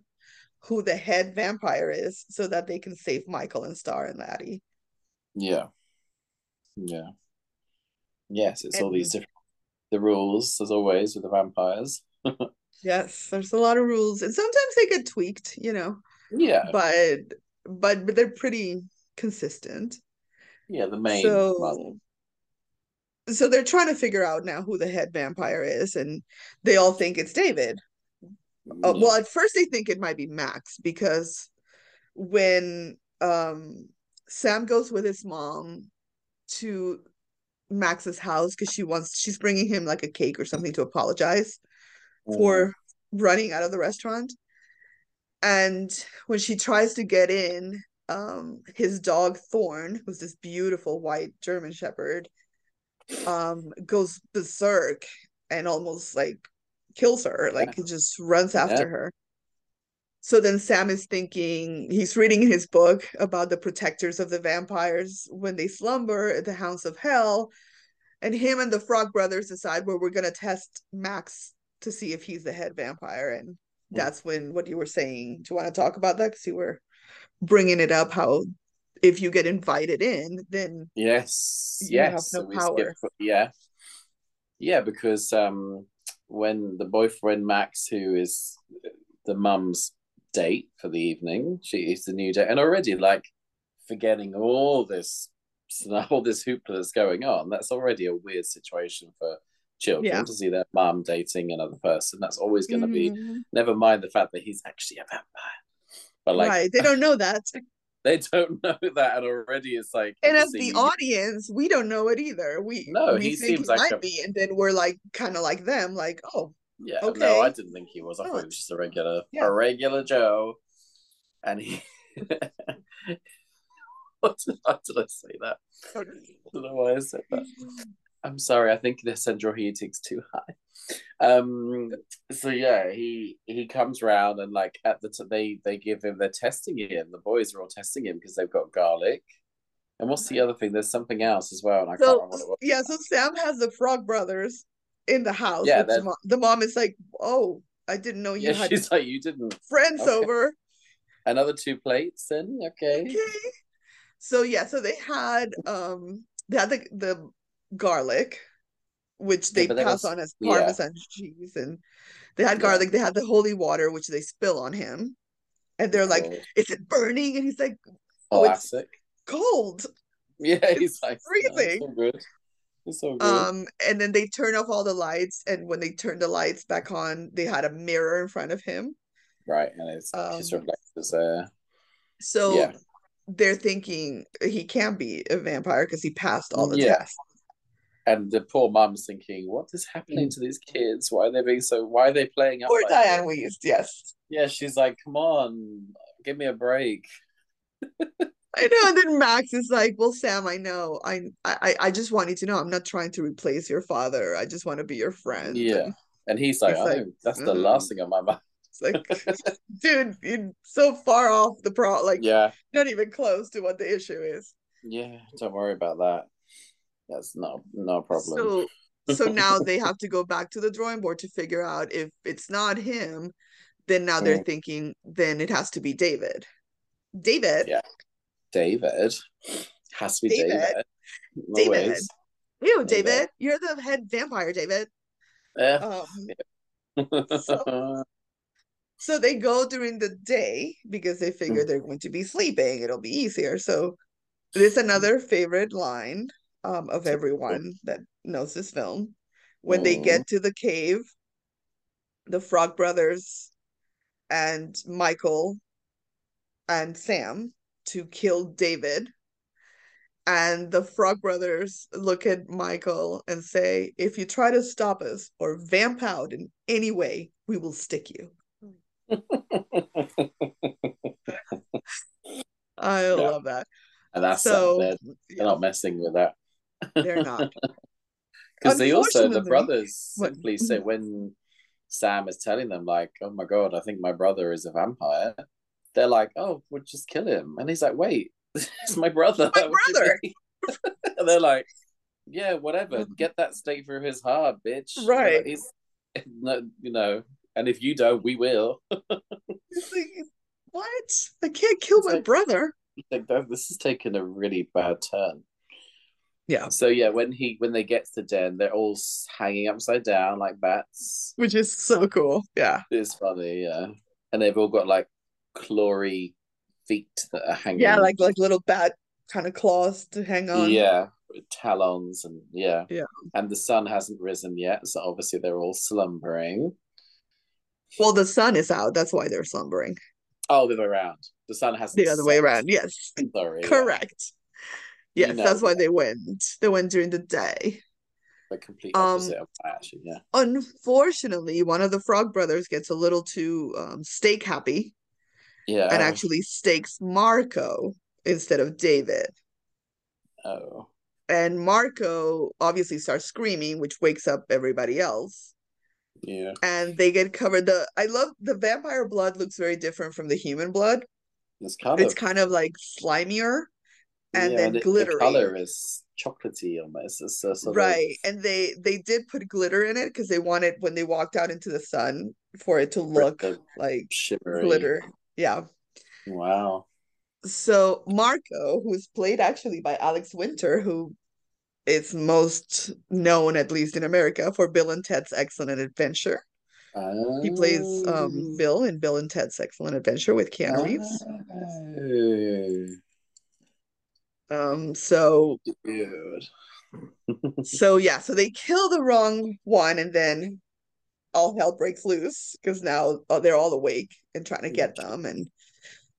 who the head vampire is so that they can save Michael and Star and Laddie. Yeah. Yeah. Yes, it's all these different the rules as always with the vampires. Yes, there's a lot of rules, and sometimes they get tweaked, you know, Yeah. but but but they're pretty consistent. Yeah, the main. So so they're trying to figure out now who the head vampire is, and they all think it's David. Uh, well, at first they think it might be Max because when um Sam goes with his mom to Max's house because she wants she's bringing him like a cake or something to apologize. For running out of the restaurant. And when she tries to get in, um, his dog Thorn, who's this beautiful white German Shepherd, um, goes berserk and almost like kills her. Like he just runs after Yeah. her. So then Sam is thinking, he's reading his book about the protectors of the vampires when they slumber at the hounds of hell. And him and the Frog Brothers decide where we're going to test Max to see if he's the head vampire. And Hmm. that's when what you were saying. Do you want to talk about that? Because you were bringing it up how if you get invited in, then Yes, You have yes. no skip, yeah, yeah, because um, when the boyfriend Max, who is the mum's date for the evening, she is the new date, and already like forgetting all this, all this hoopla that's going on. That's already a weird situation for children Yeah. to see their mum dating another person. That's always going to be. Mhm. Never mind the fact that he's actually a vampire, but like right. They don't know that. they don't know that, and already it's like And as the audience, we don't know it either. We No, we he think seems he like might a- be, and then we're like kind of like them, like, oh, Yeah, Okay. no, I didn't think he was. I thought he was just a regular, Yeah. a regular Joe. And he, what did, why did I say that? I don't know why I said that. I'm sorry. I think the central heating's too high. Um. So yeah, he he comes round and like at the t- they they give him they're testing him. The boys are all testing him because they've got garlic. And what's the other thing? There's something else as well, and I can't remember what it was. yeah, so Sam has the Frog Brothers in the house. Yeah, the, mom. the mom is like, oh, I didn't know you Yeah, had she's like, you didn't. friends okay. over. Another two plates, then okay. Okay. So yeah, so they had um they had the the garlic, which they that pass was- on as yeah. parmesan cheese, and they had Yeah. garlic. They had the holy water, which they spill on him, and they're like, Cool. "Is it burning?" And he's like, "Oh, it's classic. cold." Yeah, he's like "No, it's freezing. good. It's all good. Um, and then they turn off all the lights, and when they turn the lights back on, they had a mirror in front of him. right, and it's his um, reflectors there. So Yeah. they're thinking he can't be a vampire because he passed all the Yeah. tests. And the poor mum's thinking, "What is happening to these kids? Why are they being so? Why are they playing up?" Poor like Dianne this?" Wiest, yes. Yeah, she's like, "Come on, give me a break." I know. And then Max is like, "Well, Sam, I know. I, I, I just want you to know. I'm not trying to replace your father. I just want to be your friend." Yeah, And and he's like, like, that's the "Mm." last thing on my mind. it's like, dude, you're so far off the pro. Like, Yeah, not even close to what the issue is. yeah. Don't worry about that. That's no no problem. So, so now they have to go back to the drawing board to figure out if it's not him. Then now they're Mm. thinking, then it has to be David. David. Yeah. David has to be David. David. David. Always. Ew, David. David, you're the head vampire, David. Yeah. Um, So they go during the day because they Mm. figure they're going to be sleeping. It'll be easier. So there's another favorite line um, of everyone that knows this film. When they Mm. get to the cave, the Frog Brothers and Michael and Sam to kill David. And the Frog Brothers look at Michael and say, If you try to stop us or vamp out in any way, we will stick you. I Yeah. love that. and that's So, they're, they're yeah, not messing with that they're not. because they also the brothers What? simply say when Sam is telling them like, "Oh my god, I think my brother is a vampire," they're like, "Oh, we'll just kill him," and he's like, "Wait, it's my brother." My What do you brother. and they're like, "Yeah, whatever. Mm-hmm. Get that stake through his heart, bitch." Right. He's, you know, and if you don't, we will. Like, what? I can't kill It's my like- brother. Like that, this is taking a really bad turn. Yeah, So yeah, when he when they get to the den, they're all hanging upside down like bats. which is so cool. Yeah. It's funny, yeah. And they've all got like clawy feet that are hanging. Yeah, like like little bat kind of claws to hang on. yeah, talons and yeah. Yeah. And the sun hasn't risen yet, so obviously they're all slumbering. Well, the sun is out. That's why they're slumbering. Oh, the other way around. The sun hasn't. The other way set. around. Yes. Sorry. yeah. Correct. You Yes, know that's why they went. They went during the day. The complete Um, opposite of that, actually. Yeah. Unfortunately, one of the Frog brothers gets a little too um, stake happy Yeah. and actually stakes Marco instead of David. Oh. And Marco obviously starts screaming, which wakes up everybody else. Yeah. And they get covered. The I love the vampire blood looks very different from the human blood. It's kind It's of kind of like slimier and yeah, then it- glittery. The color is chocolatey almost. It's a sort right. of And they they did put glitter in it because they wanted when they walked out into the sun for it to look the like shimmery glitter. Yeah. Wow. So Marco, who's played actually by Alex Winter, who is most known, at least in America, for Bill and Ted's Excellent Adventure. He plays um Oh. Bill in Bill and Ted's Excellent Adventure with Keanu Reeves. Oh, Um, so dude. so yeah, so they kill the wrong one, and then all hell breaks loose because now uh, they're all awake and trying to get them. And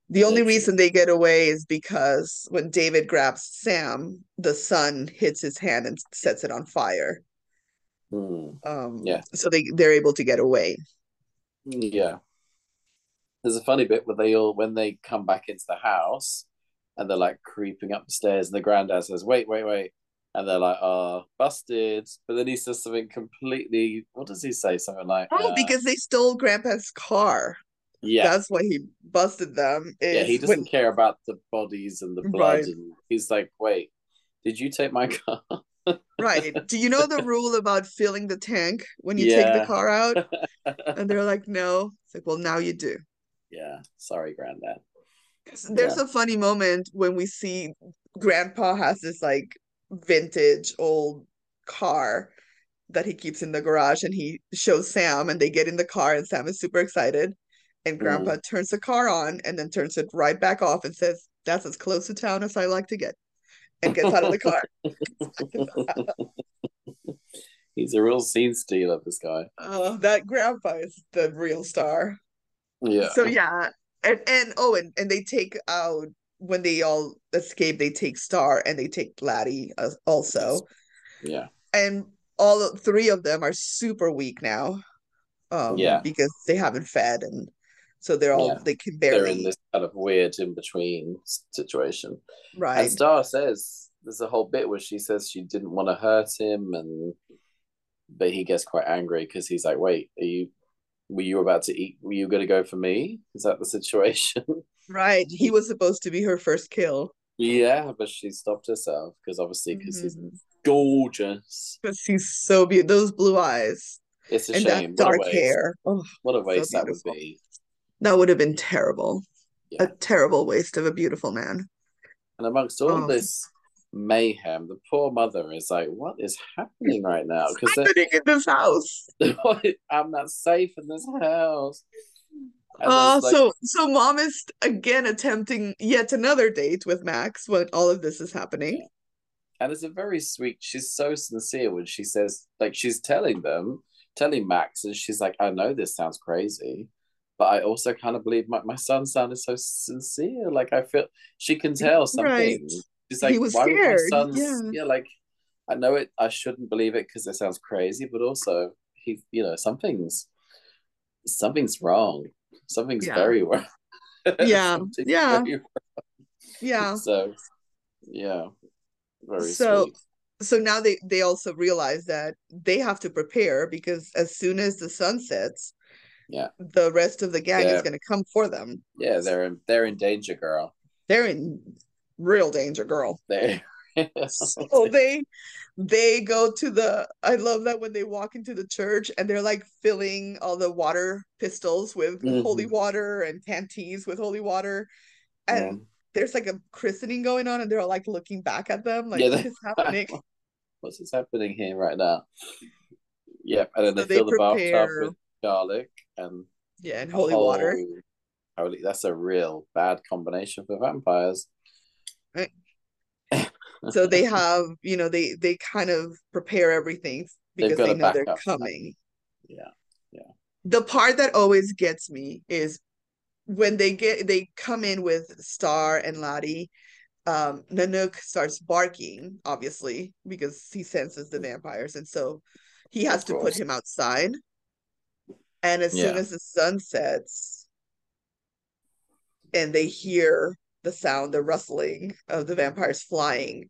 the only reason they get away is because when David grabs Sam, the sun hits his hand and sets it on fire. Hmm. Um, Yeah. so they they're able to get away. Yeah. There's a funny bit where they all when they come back into the house and they're like creeping up the stairs and the granddad says, Wait, wait, wait. And they're like, oh, busted. But then he says something completely what does he say? Something like Oh, uh, because they stole Grandpa's car. Yeah. That's why he busted them. Yeah, he doesn't when- care about the bodies and the blood Right. and he's like, Wait, did you take my car? right. Do you know the rule about filling the tank when you take the car out? And they're like, no. It's like, well, now you do. yeah. Sorry, granddad. There's a funny moment when we see Grandpa has this like vintage old car that he keeps in the garage and he shows Sam and they get in the car and Sam is super excited. And mm. Grandpa turns the car on and then turns it right back off and says, That's as close to town as I like to get. And gets out of the car. He's a real scene stealer, this guy. Oh, that grandpa is the real star. Yeah. So yeah, and and oh, and and they take out when they all escape, they take Star and they take Laddie as also, Yeah. and all three of them are super weak now, um, Yeah. because they haven't fed, and So they're all Yeah. they can barely. they're in this kind of weird in between situation. right. And Star says there's a whole bit where she says she didn't want to hurt him, and but he gets quite angry because he's like, "Wait, are you? Were you about to eat? Were you going to go for me? Is that the situation?" Right. He was supposed to be her first kill. yeah, but she stopped herself because obviously because he's Mhm. gorgeous. Because he's so beautiful. Those blue eyes It's a and shame. that dark what hair. Oh, What a waste that would be. that would have been terrible. Yeah. A terrible waste of a beautiful man. And amongst all Oh. this mayhem, the poor mother is like, "What is happening right now?" Because Happening in this house. I'm not safe in this house. And Uh, like, so so mom is again attempting yet another date with Max when all of this is happening. and it's a very sweet. She's so sincere when she says, like, she's telling them, telling Max, and she's like, "I know this sounds crazy." But I also kind of believe my, my son sounded so sincere. Like I feel she can tell something. Right. She's He was why scared, son's yeah. yeah, like I know it I shouldn't believe it because it sounds crazy, but also he you know, something's something's wrong. Something's Yeah. very wrong. Yeah, yeah. very Yeah. So yeah. Very So- sweet. So now they they also realize that they have to prepare because as soon as the sun sets, Yeah. the rest of the gang Yeah. is going to come for them. Yeah, they're in they're in danger, girl. They're in real danger, girl. They So they they go to the I love that when they walk into the church and they're like filling all the water pistols with holy Mhm. water and panties with holy water. And Um, there's like a christening going on and they're all like looking back at them like Yeah, what is happening? what's is happening here right now? Yep, and then So they they fill the bathtub with garlic and Yeah, and holy water. Holy, that's a real bad combination for vampires. So they have, you know, they they kind of prepare everything because they know they're coming. Yeah, Yeah. the part that always gets me is when they get they come in with Star and Laddie. Um, Nanook starts barking, obviously, because he senses the vampires, and so he has to put him outside. And as soon as the sun sets, and they hear the sound, the rustling of the vampires flying,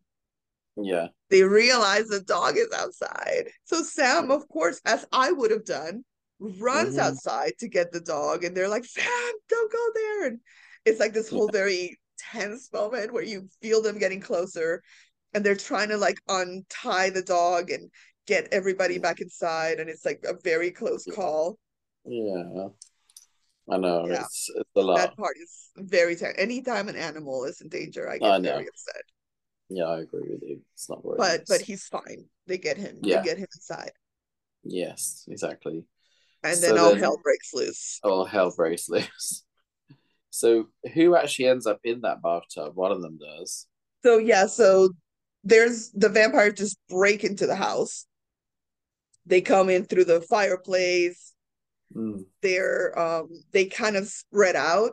yeah, they realize the dog is outside. So Sam, of course, as I would have done, runs Mhm. outside to get the dog, and they're like, Sam, don't go there. And it's like this whole very tense moment where you feel them getting closer and they're trying to like untie the dog and get everybody back inside. And it's like a very close Yeah. call. yeah. I know Yeah. it's it's a lot. That part is very tense. Anytime an animal is in danger, I get I know. very upset. Yeah, I agree with you. It's not worth But but he's fine. They get him. Yeah. They get him inside. yes, exactly. And So then all then- hell breaks loose. All hell breaks loose. So who actually ends up in that bathtub? One of them does. So yeah, so there's the vampires just break into the house. They come in through the fireplace. Mm, They're um they kind of spread out.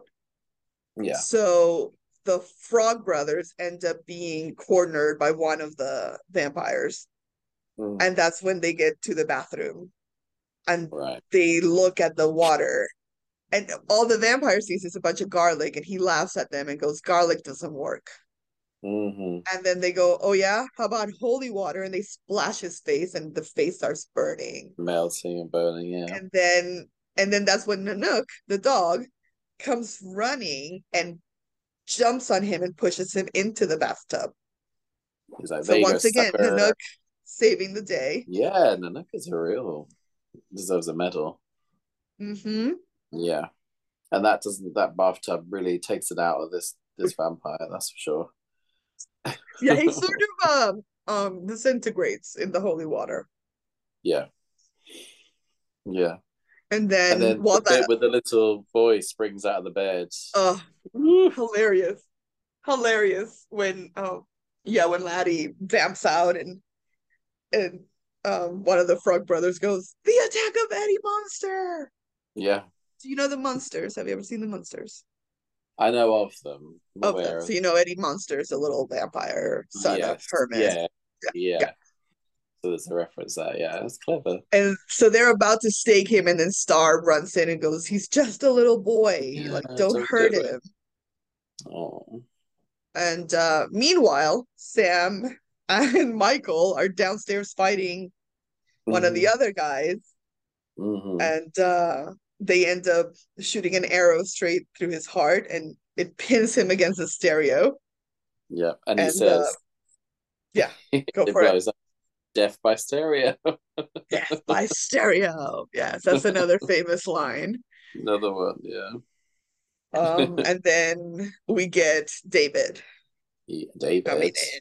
yeah. So the Frog brothers end up being cornered by one of the vampires. Mm, And that's when they get to the bathroom. And right. they look at the water. And all the vampire sees is a bunch of garlic, and he laughs at them and goes, Garlic doesn't work. Hmm And then they go, Oh, yeah, how about holy water? And they splash his face, and the face starts burning. Melting and burning. Yeah. And then, and then that's when Nanook, the dog, comes running and jumps on him and pushes him into the bathtub. He's like, So once again, sucker. Nanook saving the day. Yeah, Nanook is a real deserves a medal. hmm Yeah. And that doesn't that bathtub really takes it out of this this vampire, that's for sure. Yeah, he sort of um um disintegrates in the holy water. Yeah. Yeah. And then, And then while the that with the little boy springs out of the bed. uh hilarious. Hilarious when um yeah, when Laddie vamps out and and um one of the frog brothers goes, The attack of Eddie Munster. Yeah. Do you know the Munsters? Have you ever seen the Munsters? I know of them. Of them. So you know Eddie Munster is a little vampire son of Yes. Herman. Yeah. Yeah. yeah. So there's a reference there. Yeah, that's clever. And so they're about to stake him, and then Star runs in and goes, "He's just a little boy. Yeah, like, don't don't hurt do him." Oh, And uh, meanwhile, Sam and Michael are downstairs fighting one of the other guys, Mhm. and uh, they end up shooting an arrow straight through his heart, and it pins him against the stereo. yeah, and he says, uh, yeah, go for it. up. Death by stereo. Death by stereo. Yes, that's another famous line. Another one. Yeah. Um, and then we get David Yeah, David. coming in.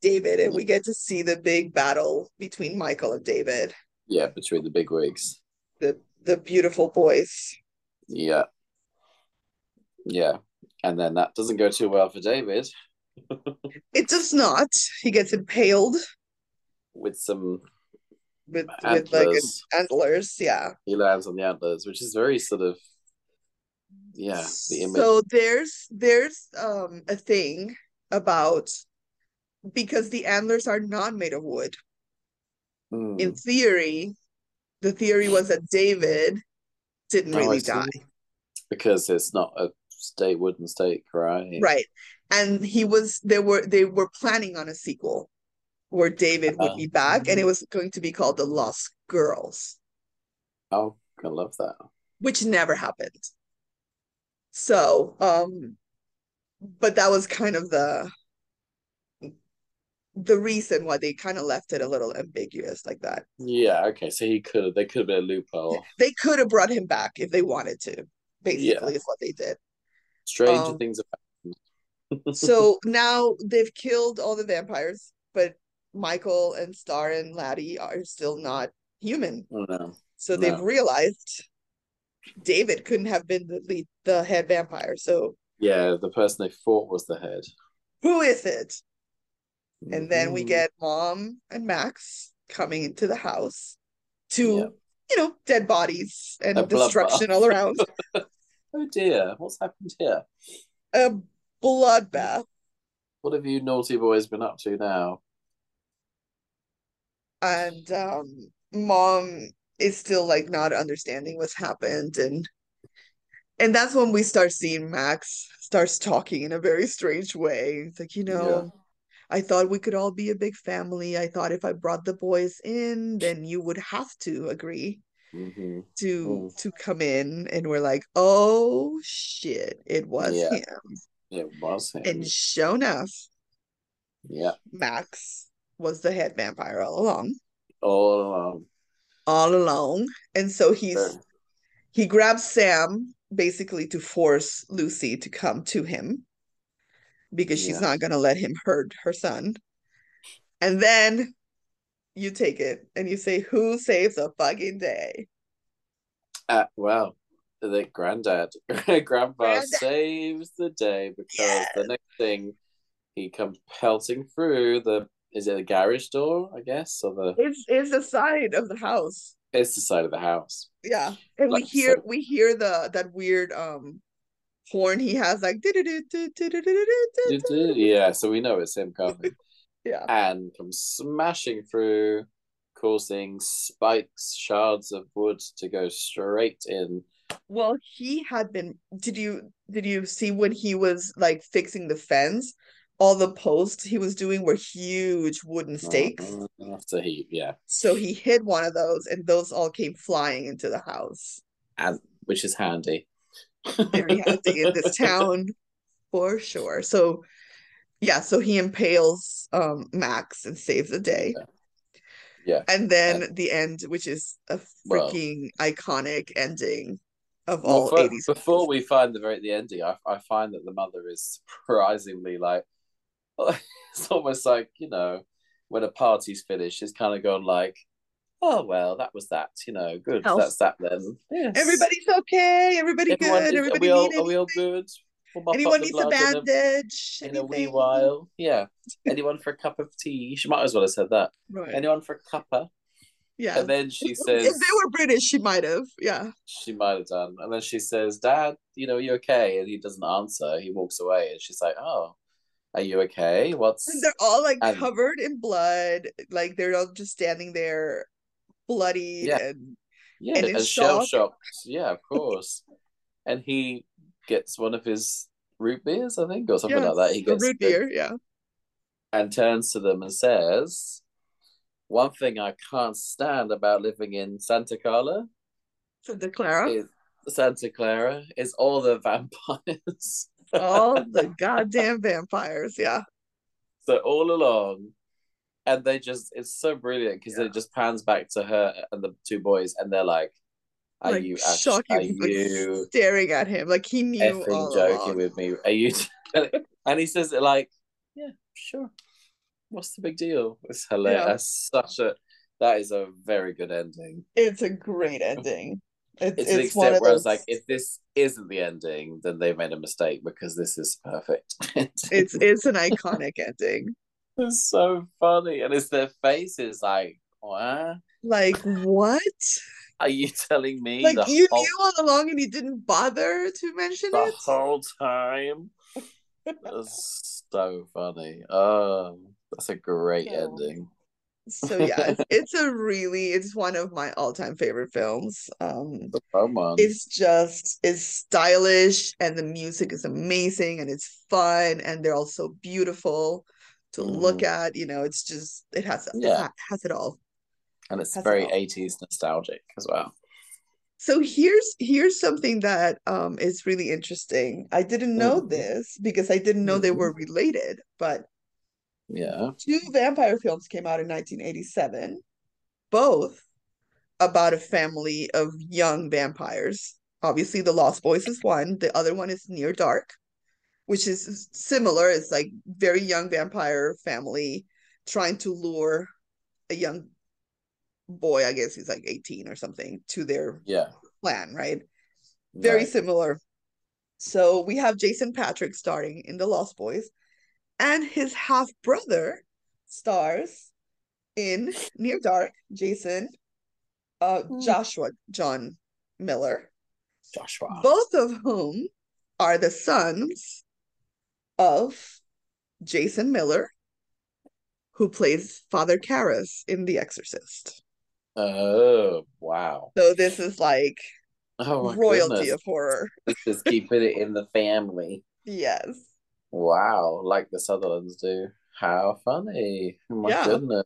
David, and we get to see the big battle between Michael and David, Yeah, between the big wigs. the the beautiful boys. Yeah. Yeah. And then that doesn't go too well for David It does not. He gets impaled with some with with like antlers. antlers. Yeah. He lands on the antlers, which is very sort of yeah, the image. So there's there's um a thing about because the antlers are not made of wood. Mm. In theory, the theory was that David didn't Oh, really die. because it's not a stake wooden stake, right? Right. And he was they were they were planning on a sequel where David would Uh, be back and it was going to be called The Lost Girls, Oh, I love that. which never happened. So, um but that was kind of the the reason why they kind of left it a little ambiguous like that. Yeah, okay. So he could have they could have been a loophole. They could have brought him back if they wanted to, basically is what they did. Strange Um, things have happened. So now they've killed all the vampires, but Michael and Star and Laddie are still not human. Oh, no. So they've realized David couldn't have been the lead, the head vampire. So Yeah, the person they fought was the head. who is it? And then we Mhm. get Mom and Max coming into the house to, Yeah. you know, dead bodies and A bloodbath. destruction all around. Oh dear, what's happened here? A bloodbath. What have you naughty boys been up to now? and um mom is still like not understanding what's happened and and that's when we start seeing max starts talking in a very strange way it's like you know i thought we could all be a big family. I thought if i brought the boys in then you would have to agree hmm to Mm. to come in. And we're like oh shit it was Yeah. him. It was him. and sure enough Yeah, max was the head vampire all along. All along. all along. And so he's Very- he grabs Sam basically to force Lucy to come to him because she's Yeah. not going to let him hurt her son. And then you take it and you say, Who saves a fucking day? Uh, well, the granddad, grandpa Granddad. saves the day because Yes. the next thing he comes pelting through the is it the garage door, I guess, or the It's, it's the side of the house. it's the side of the house. Yeah. And we hear so- we hear the that weird um horn he has, like yeah. So we know it's him coming. yeah, and from smashing through, causing spikes, shards of wood to go straight in. Well, he had been. Did you did you see when he was like fixing the fence? all the posts he was doing were huge wooden stakes. Mm-hmm. After he yeah. So he hid one of those, and those all came flying into the house. And which is handy. Very handy in this town, for sure. So, yeah. So he impales um Max and saves the day. Yeah. And then the end, which is a Well- freaking iconic ending of Well, all fir- 80s. before we find the very the ending, I, I find that the mother is surprisingly like it's almost like you know when a party's finished, it's kind of gone like, oh well, that was that, you know, good, Health. that's that then. Yes. Everybody's okay. Everybody Everyone, good. Everybody are we all are we all good? We'll mop up Anyone needs a blood in a- bandage? in a wee while. Yeah. Anyone for a cup of tea? She might as well have said that. Right. Anyone for a cuppa? yeah. And then she says if they were British, she might have. Yeah. she might have done. And then she says, Dad, you know, you okay? And he doesn't answer. He walks away and she's like, Oh, Are you okay? What's And they're all like and- covered in blood. Like they're all just standing there bloodied Yeah. and yeah, and and shell shock. shocked. Yeah, of course. and he gets one of his root beers, I think, or something yeah, like that. He gets root the- beer, yeah. and turns to them and says, "One thing I can't stand about living in Santa Carla Santa Carla. is Santa Carla is all the vampires." all the goddamn vampires, yeah. so all along, and they just it's so brilliant because Yeah. it just pans back to her and the two boys, and they're like, "Are like you actually? shocking, Are like, you staring at him like he knew effing all joking along. with me? Are you?" and he says it like, "Yeah, sure. What's the big deal?" It's hilarious. Yeah. Such a that is a very good ending. It's a great ending. It's It's, it's, one extent where I was like, if this isn't the ending, then they've made a mistake because this is perfect. it's it's an iconic ending. It's so funny, and it's their faces like, what? Like what? Are you telling me Like the you whole, knew all along and you didn't bother to mention the it? whole time? That's so funny. Oh, that's a great So- ending. So yeah, it's, a really it's one of my all-time favorite films. Um The it's just it's stylish and the music is amazing and it's fun and they're all so beautiful to look at. You know, it's just it has it Yeah. ha- has it all. and it's has it very 80s nostalgic as well. So here's here's something that um is really interesting. I didn't know Mhm. this because I didn't know they Mhm. were related, but Yeah. two vampire films came out in 1987, both about a family of young vampires. Obviously, The Lost Boys is one. The other one is Near Dark, which is similar. It's like very young vampire family trying to lure a young boy, I guess he's like 18 or something, to their Yeah. plan, right? Very Right. similar. So we have Jason Patric starring in The Lost Boys, and his half brother stars in Near Dark. Jason, uh, Hmm. Joshua John Miller, Joshua. both of whom are the sons of Jason Miller, who plays Father Karras in The Exorcist. Oh, wow. So this is like Oh royalty goodness. of horror. Just keeping it in the family. Yes. Wow, like the Sutherlands do. How funny. Oh my Yeah. goodness.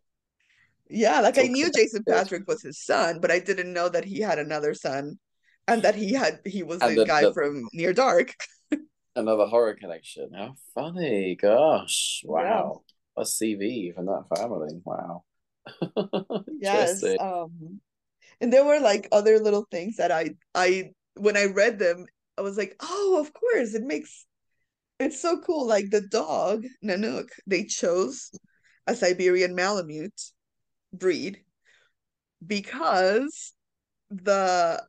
Yeah, like I knew Jason. Patric was his son, but I didn't know that he had another son and that he had he was And the guy the- from Near Dark. Another horror connection. How funny. Gosh. Yeah. Wow. A CV from that family. Wow. Yes. Interesting. Um and there were like other little things that I I when I read them, I was like, "Oh, of course. It makes it's so cool." Like the dog, Nanook, they chose a Siberian Malamute breed because the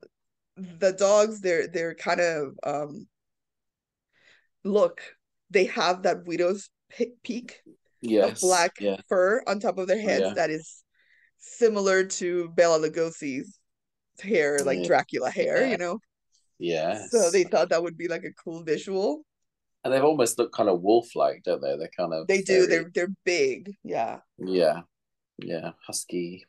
the dogs they're they're kind of um look they have that widow's pe- peak of black Yeah. fur on top of their oh, heads Yeah. that is similar to Bela Lugosi's hair like Yeah. Dracula hair you know Yeah. so they thought that would be like a cool visual and they've almost looked kind of wolf-like, don't they? They're kind of they do very- they're they're big yeah Yeah. Yeah. Husky.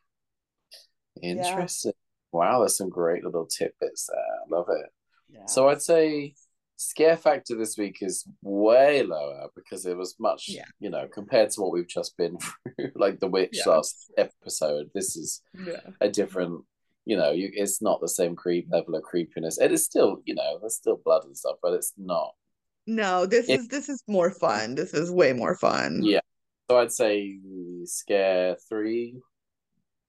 Interesting. Wow, there's some great little tidbits there. I love it. yeah So I'd say scare factor this week is way lower because it was much, Yeah. you know, compared to what we've just been through, like the witch Yeah. last episode. This is yeah a different, you know, you it's not the same creep level of creepiness. It is still, you know, there's still blood and stuff, but it's not. no this If- is this is more fun this is way more fun Yeah. So I'd say scare three.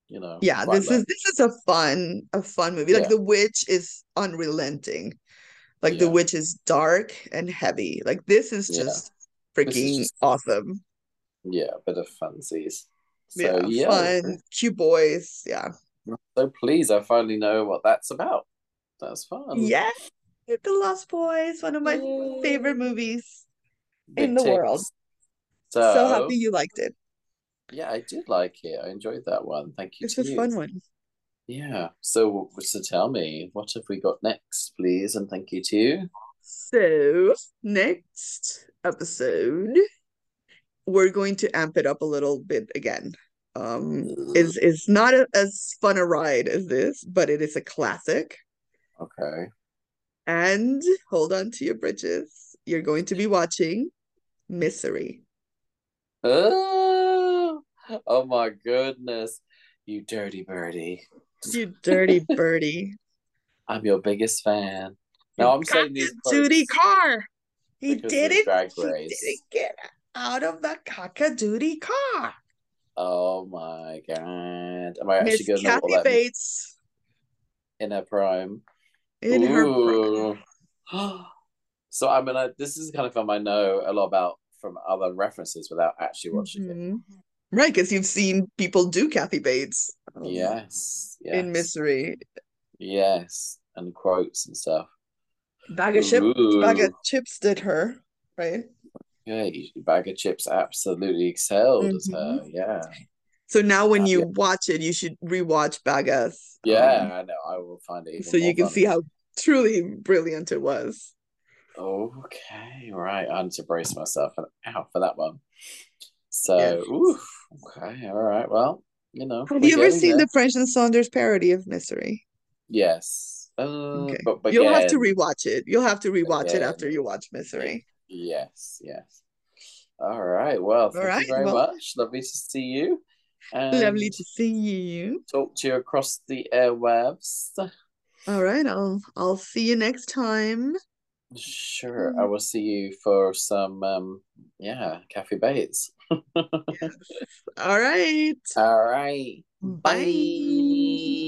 You know, yeah this low. is this is a fun a fun movie like the witch is unrelenting like the witch is dark and heavy like this is Yeah. just is freaking just- awesome yeah, a bit of funsies. So yeah, yeah, fun cute boys yeah so pleased I finally know what that's about. That's fun. yeah the lost boys one of my favorite movies in the world. So, so happy you liked it yeah, I did like it. I enjoyed that one. Thank you it's a you. fun one Yeah. So, so tell me, what have we got next, please? And thank you to you. so next episode we're going to amp it up a little bit again. Um, is is not a, as fun a ride as this, but it is a classic. Okay. And hold on to your britches. You're going to be watching Misery. Oh, oh my goodness. You dirty birdie. You dirty birdie. I'm your biggest fan. Now I'm saying these Judy Carr. He did it. He didn't get out of the duty car. Oh my god. Am I actually Miss gonna know Kathy what that means Bates in her prime? in her prime. So I mean I, this is the kind of film I know a lot about from other references without actually watching it. Mm-hmm. Right, because you've seen people do Kathy Bates um, Yes. Yes. in Misery. Yes. And quotes and stuff. Bag of, chip, Ooh. bag of chips did her, right? Yeah, Bag of Chips absolutely excelled as her. Mhm. Yeah. So now when you yeah. watch it, you should rewatch Bagas. Yeah, I know. I will find it so you can see how truly brilliant it was. Okay, right. I need to brace myself out for that one. So, oof. Okay, all right. Well, you know, Have you ever seen there. the French and Saunders parody of Misery? Yes. Uh, Okay. but, but You'll have to again, rewatch it. You'll have to rewatch it after you watch Misery. yes, yes. All right. Well, thank right, you very well- much. Lovely to see you. And Lovely to see you. talk to you across the airwaves. All right, I'll I'll see you next time. Sure. I will see you for some um yeah, Kathy Bates. Yes. All right. All right. Bye.